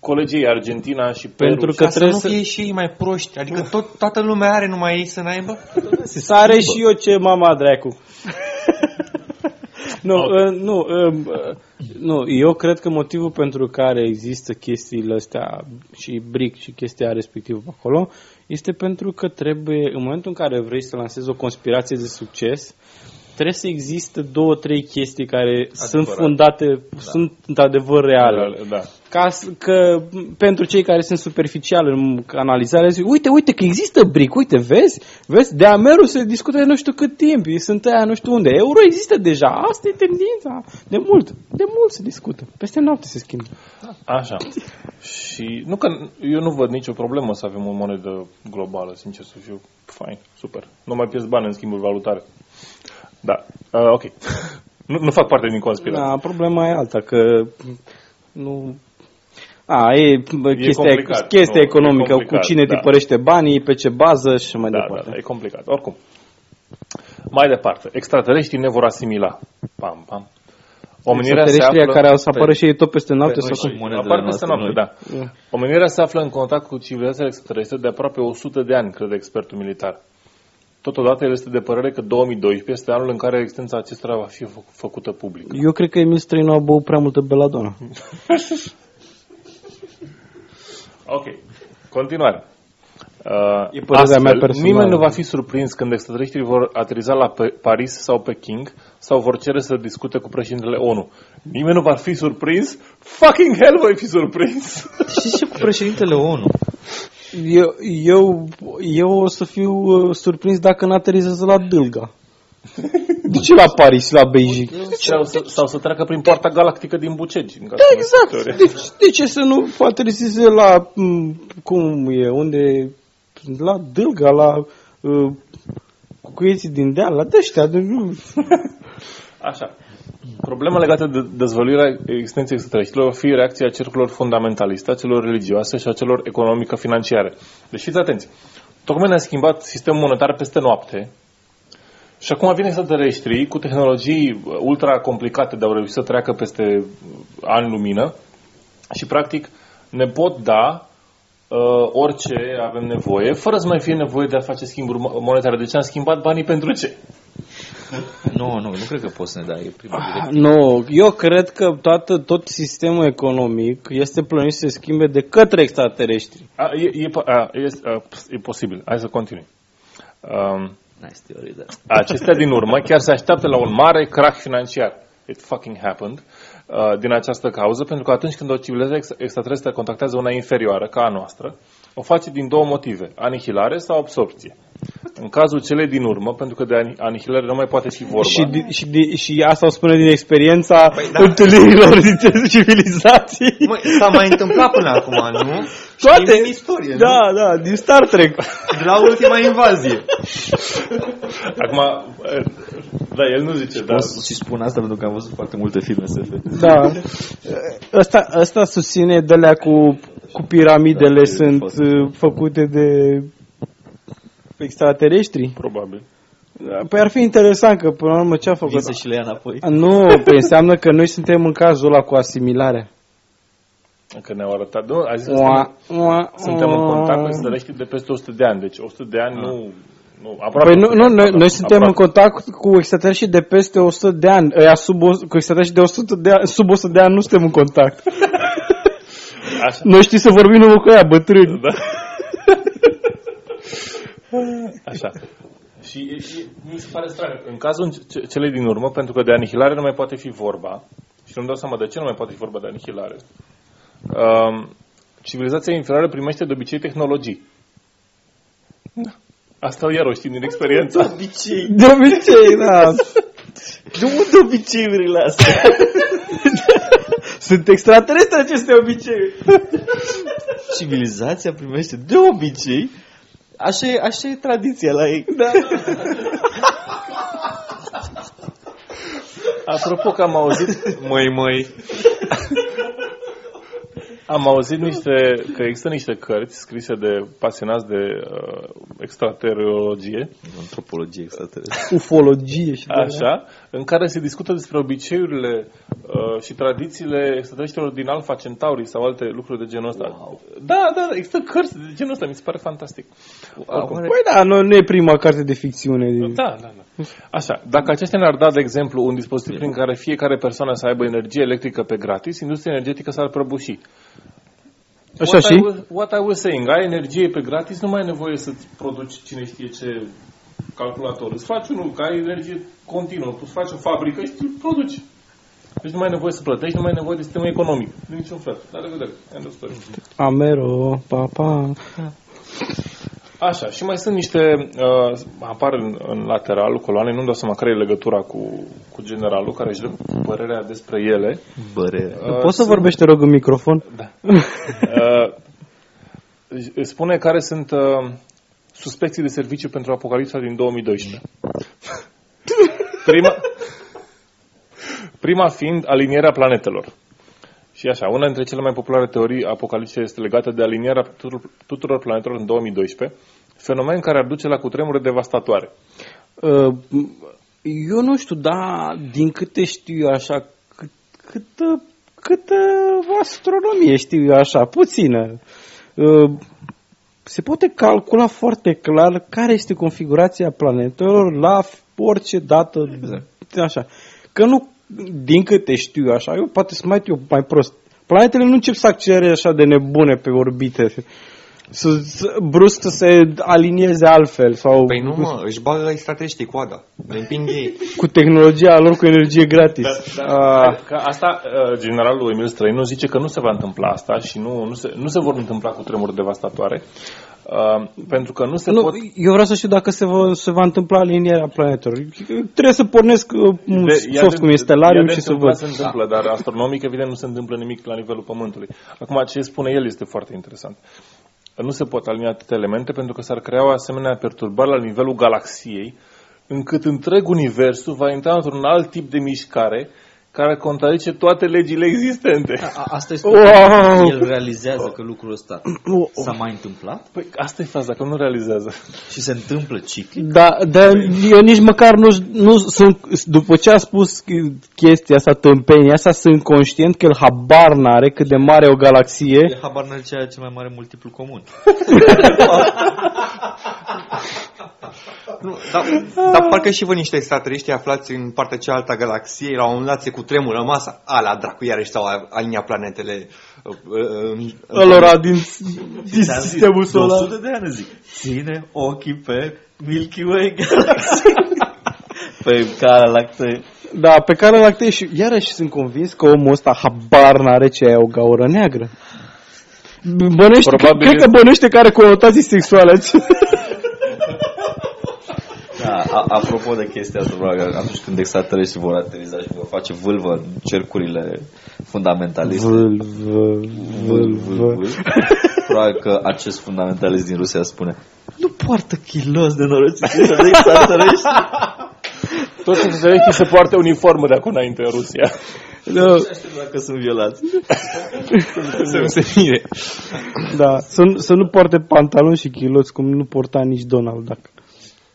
B: colegii Argentina și Peru.
C: Pentru că trebuie să nu fie și ei mai proști. Adică tot, toată lumea are numai ei să n-aibă?
A: Să are și eu ce mama dracu. nu, okay. uh, nu, uh, nu, eu cred că motivul pentru care există chestiile astea și bric și chestia respectivă acolo este pentru că trebuie, în momentul în care vrei să lansezi o conspirație de succes, trebuie să existe două, trei chestii care Adevărat. sunt fundate, da. sunt într-adevăr reale.
B: Da.
A: Ca, că pentru cei care sunt superficiali în analizare, zic, uite, uite că există bric, uite, vezi? Vezi? De Ameru se discută de nu știu cât timp, sunt aia nu știu unde. Euro există deja, asta e tendința. De mult, de mult se discută. Peste noapte se schimbă.
B: Așa. Și nu că eu nu văd nicio problemă să avem o monedă globală, sincer să fiu. Fain, super. Nu mai pierzi bani în schimburi valutare. Da, uh, ok. nu, nu fac parte din conspirație.
A: Da, problema e alta, că nu... A, e, e chestia, chestia nu, economică, e cu cine da. părește banii, pe ce bază și mai
B: da,
A: departe.
B: Da, da, e complicat. Oricum. Mai departe, extraterestrii ne vor asimila. Pam, pam.
A: Omenirea se află... care o să apară și ei tot peste noapte
B: pe, sau cum? Apar peste noapte, da. Omenirea se află în contact cu civilizația extraterestre de aproape 100 de ani, crede expertul militar. Totodată el este de părere că 2012 este anul în care existența acestora va fi fă, făcută publică.
A: Eu cred că Emil Străinu a băut prea multă beladona.
B: ok. Continuare. Uh, e astfel, mea personală. nimeni nu va fi surprins când extraterestrii vor ateriza la Paris sau Peking sau vor cere să discute cu președintele ONU. Nimeni nu va fi surprins? Fucking hell voi fi surprins!
D: Și ce cu președintele ONU?
A: Eu, eu, eu o să fiu uh, surprins dacă n-aterizează la Dâlga. De ce la Paris, la Beijing?
B: Sau să, sau să treacă prin poarta galactică din Bucegi. În
A: Da, exact. De, de ce să nu aterizeze la, m, cum e, unde, la Dâlga, la uh, cuieții din deal, la dăștia, de, nu.
B: Așa. Problema legată de dezvăluirea existenței extraterestrilor va fi reacția cercurilor fundamentaliste, a celor religioase și a celor economico-financiare. Deci fiți atenți. Tocmai ne-a schimbat sistemul monetar peste noapte și acum vine extraterestrii cu tehnologii ultra complicate de a reuși să treacă peste uh, ani lumină și practic ne pot da uh, orice avem nevoie, fără să mai fie nevoie de a face schimburi mo- monetare. Deci am schimbat banii pentru ce?
D: Nu, nu, nu cred că poți să ne dai prima
A: Ah,
D: directivă.
A: Nu, eu cred că toată, tot sistemul economic este plănit să se schimbe de către extraterestri.
B: A, e, e, po- a, e, a, e posibil. Hai să continui. Um,
D: Nice theory, da.
B: acestea din urmă chiar se așteaptă la un mare crash financiar. It fucking happened. Uh, din această cauză, pentru că atunci când o civilizație ex- extraterestră contactează una inferioară, ca a noastră, o face din două motive, anihilare sau absorpție. În cazul celei din urmă, pentru că de ani- anihilare nu mai poate fi vorba.
A: Și, di- și, di- și asta o spune din experiența
C: Păi
A: da.
C: da.
A: întâlnirilor dintre civilizații.
C: Măi, s-a mai întâmplat până acum, nu?
A: Toate.
C: Știm din istorie, nu?
A: Da, da, din Star Trek.
C: De la ultima invazie.
B: Acum, uh, da, el nu zice, dar...
D: Pot și spun asta pentru că am văzut foarte multe filme SF.
A: Da. Ăsta, ăsta susține de cu, cu piramidele
D: Da, e
A: sunt
D: fost.
A: uh, făcute de extraterestri.
B: Probabil.
A: Păi ar fi interesant că până la urmă ce a făcut?
D: Vin să și le ia înapoi.
A: Nu, păi înseamnă că noi suntem în cazul ăla cu asimilarea.
B: Că ne-au arătat. Nu, a zis că
A: Ua, ua,
B: suntem în
A: ua.
B: contact cu extraterestri de peste 100 de ani. Deci 100 de ani nu... nu aproape
A: Păi nu,
B: 100
A: nu
B: de ani,
A: noi,
B: pardon,
A: noi suntem în
B: aproape.
A: contact cu extraterestri de peste 100 de ani. Ăia sub, o- cu extraterestri de 100 de ani, sub 100 de ani nu suntem în contact.
B: Așa.
A: Noi știm să vorbim numai cu ea, bătrâni.
B: Da. Așa. Și e, e, mi se pare straniu. În cazul ce- celei din urmă, pentru că de anihilare nu mai poate fi vorba, și nu-mi dau seama de ce nu mai poate fi vorba de anihilare, um, civilizația inferioară primește de obicei tehnologii. Da. Asta iar o știm din experiență.
D: obicei.
A: De obicei, da.
D: De unde obiceiurile astea?
A: Sunt extraterestri aceste obiceiuri.
D: Civilizația primește de obicei Așa e, așa e tradiția la ei.
A: Da.
B: Apropo că am auzit,
C: Măi, măi.
B: am auzit niște, că există niște cărți scrise de pasionați de uh, extraterologie,
D: Antropologie extraterestră.
A: Ufologie și de
B: așa, în care se discută despre obiceiurile uh, și tradițiile extraterestrilor din Alpha Centauri sau alte lucruri de genul ăsta.
D: Wow.
B: Da, da, există cărți de genul ăsta, mi se pare fantastic. Oricum.
D: Oare-
A: Păi da, nu, nu e prima carte de ficțiune. Din...
B: Da, da, da. Așa, dacă acestea ne-ar da, de exemplu, un dispozitiv prin care fiecare persoană să aibă energie electrică pe gratis, industria energetică s-ar prăbuși.
A: Așa
B: what
A: și?
B: Și, was, what I was saying, ai energie pe gratis, nu mai ai nevoie să-ți produci cine știe ce calculator. Îți faci unul, că ai energie continuă, tu îți faci o fabrică și tu produci. Deci nu mai ai nevoie să plătești, nu mai ai nevoie de sistemul economic. De niciun fel. Dar de vedere. End of story.
A: Amero, papa.
B: Așa, și mai sunt niște, uh, apar în, în lateralul coloanei, nu-mi dau seama care e legătura cu, cu generalul, care își dă părerea despre ele.
D: Băre.
B: Uh,
A: Poți să
B: sunt-
A: vorbești, te rog, în microfon?
B: Da. Uh, își spune care sunt uh, suspecții de serviciu pentru Apocalipsa din 2012. Prima, prima fiind alinierea planetelor. Și așa, una dintre cele mai populare teorii apocalipse este legată de alinierea tuturor, tuturor planetelor în 2012, fenomen care ar duce la cutremure devastatoare.
A: Uh, Eu nu știu, dar din câte știu eu așa, cât, câtă, câtă astronomie știu eu așa, puțină. Uh, Se poate calcula foarte clar care este configurația planetelor la orice dată. Așa. Că nu, din câte știu eu așa, eu poate să mai eu mai prost. Planetele nu încep să accelereze așa de nebune pe orbite. Să, să brusc să se alinieze altfel sau
C: Păi nu mă, își bagă extraterestrii coada. Le împing ei.
A: cu tehnologia lor cu energie gratis. Ah,
B: Că asta, uh, generalul Emil Străinu zice că nu se va întâmpla asta și nu, nu, se, nu se vor întâmpla cu tremuri devastatoare. Uh, pentru că nu se
A: Nu,
B: pot...
A: eu vreau să știu dacă se va, se va întâmpla alinierea planetelor. Trebuie să pornesc uh, un
B: De-
A: soft cum este Stellarium
B: ea de
A: și să
B: întâmplat
A: văd.
B: Se întâmplă, dar astronomic, evident, nu se întâmplă nimic la nivelul Pământului. Acum, ce spune el este foarte interesant. Nu se pot alinia atâtea elemente pentru că s-ar crea o asemenea perturbare la nivelul galaxiei, încât întreg universul va intra într-un alt tip de mișcare care contradice toate legile existente.
D: A, asta este
A: Wow!
D: El realizează că lucrul ăsta s-a mai întâmplat
B: Păi asta e faza, că nu realizează.
D: și se întâmplă ciclic.
A: Da, dar eu nici măcar nu, nu sunt, după ce a spus chestia asta, tâmpenia asta, sunt conștient că el habar n-are cât de mare e o galaxie.
D: E habar n ce are cel mai mare multiplu comun.
C: Nu, dar, dar parcă și vă niște extraterestri aflați în partea cealaltă a galaxiei, la un moment dat se cutremură masa, ala, dracu, iarăși s-au aliniat planetele uh, uh, în, în,
A: Ălora din, din
D: Ți-am zis,
A: sistemul
D: de
A: solar.
D: 100 de ani zic. Ține ochii pe Milky Way Galaxy. pe Cara Lactee.
A: Da, pe care lactee și iarăși sunt convins că omul ăsta habar n-are ce e o gaură neagră. Bănește,
B: Probabil
A: cred că
B: este-
A: bănește că are conotații sexuale.
D: Da, a, apropo de chestia asta, probabil, atunci când extraterestrii vor ateriza și vor face vâlvă în cercurile fundamentaliste.
A: Vâlvă,
D: vâlvă,
A: vâlvă.
D: vâlvă. Probabil că acest fundamentalist din Rusia spune nu poartă chilos de norociți de extraterestri.
B: Toți extraterestrii se poartă uniformă de acum înainte în Rusia.
A: Da,
D: Nu știu dacă sunt violați.
C: să nu se mire.
A: da. Să, nu- să nu poarte pantaloni și chiloți cum nu porta nici Donald Duck.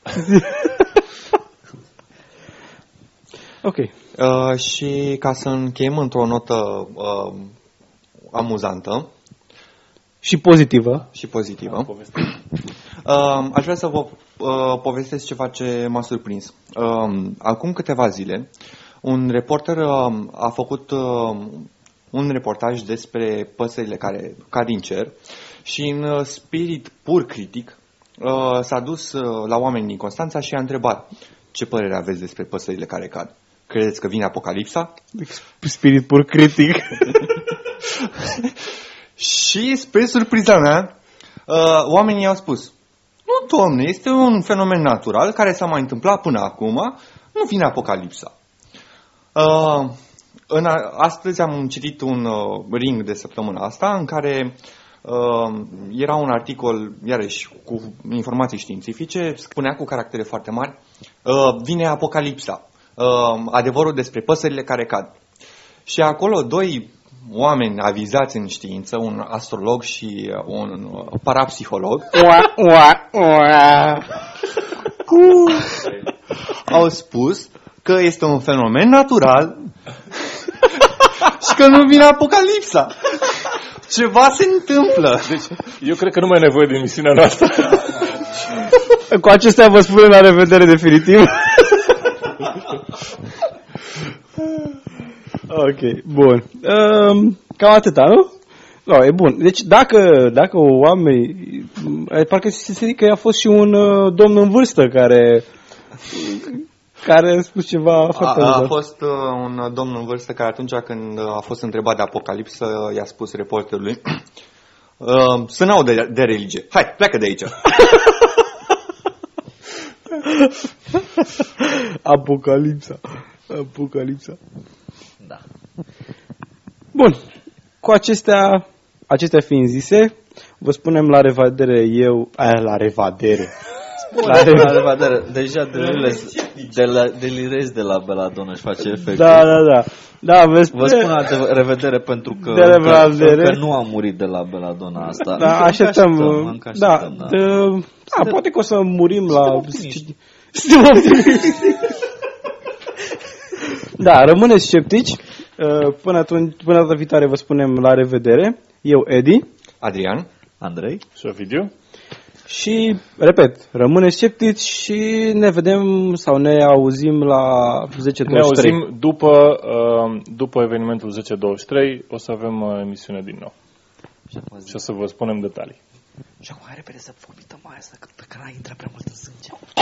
A: ok.
C: Uh, și ca să încheiem într-o notă uh, amuzantă
A: Și pozitivă.
C: și pozitivă, uh, aș vrea să vă uh, povestesc ceva ce m-a surprins. Uh, acum câteva zile, un reporter uh, a făcut uh, un reportaj despre păsările care cad din cer și în uh, spirit pur critic uh, s-a dus uh, la oameni din Constanța și a întrebat ce părere aveți despre păsările care cad? Credeți că vine apocalipsa?
A: Spirit pur critic.
C: Și, spre surpriza mea, uh, oamenii au spus, nu, domne, este un fenomen natural care s-a mai întâmplat până acum, nu vine apocalipsa. Uh, în a, astăzi am citit un uh, ring de săptămâna asta în care uh, era un articol, iarăși, cu informații științifice, spunea cu caractere foarte mari, uh, vine apocalipsa, uh, adevărul despre păsările care cad. Și acolo doi oameni avizați în știință, un astrolog și uh, un uh, parapsiholog,
A: Ua, ua, ua.
C: au spus că este un fenomen natural și că nu vine apocalipsa. Ceva se întâmplă.
B: Deci, eu cred că nu mai e nevoie de emisiunea noastră.
A: Cu acestea vă spun la revedere definitiv. ok, bun. Um, cam atâta, nu? No, e bun. Deci dacă, dacă oameni... eh, Parcă se zice că a fost și un uh, domn în vârstă care care a spus ceva
C: A,
A: foarte
C: a
A: amuzant.
C: fost uh, un domn în vârstă care atunci când uh, a fost întrebat de apocalipsă i-a spus reporterului uh, să n-au de, de religie. Hai, pleacă de aici.
A: Apocalipsa. Apocalipsa.
D: Da.
A: Bun. Cu acestea, acestea fiind zise, vă spunem la revedere eu, aia la revedere.
D: La revedere. Deja delirez de la, delirez de la Beladona și face efect.
A: Da, da, da. Da, vă,
D: Vă
A: spune,
D: spun la de- revedere pentru că,
A: De revedere.
D: că, că nu am murit de la Beladona asta.
A: da,
D: Încă
A: așteptăm.
D: încă
A: da,
D: așteptăm, da.
A: de- da, poate că o să murim la...
D: optimiști.
A: Suntem optimiști. da, rămâneți sceptici. Uh, Până, atunci, până data viitoare vă spunem la revedere. Eu, Edi.
C: Adrian?
D: Andrei?
B: Și Ovidiu?
A: Și, repet, rămâneți sceptici și ne vedem sau ne auzim la 10
B: Ne auzim după, uh, după evenimentul 10-23, o să avem uh, emisiune din nou.
D: Și acum
B: Și o să vă spunem detalii.
D: Și acum hai repede să vomităm mai asta, că pe care intră prea mult în sânge.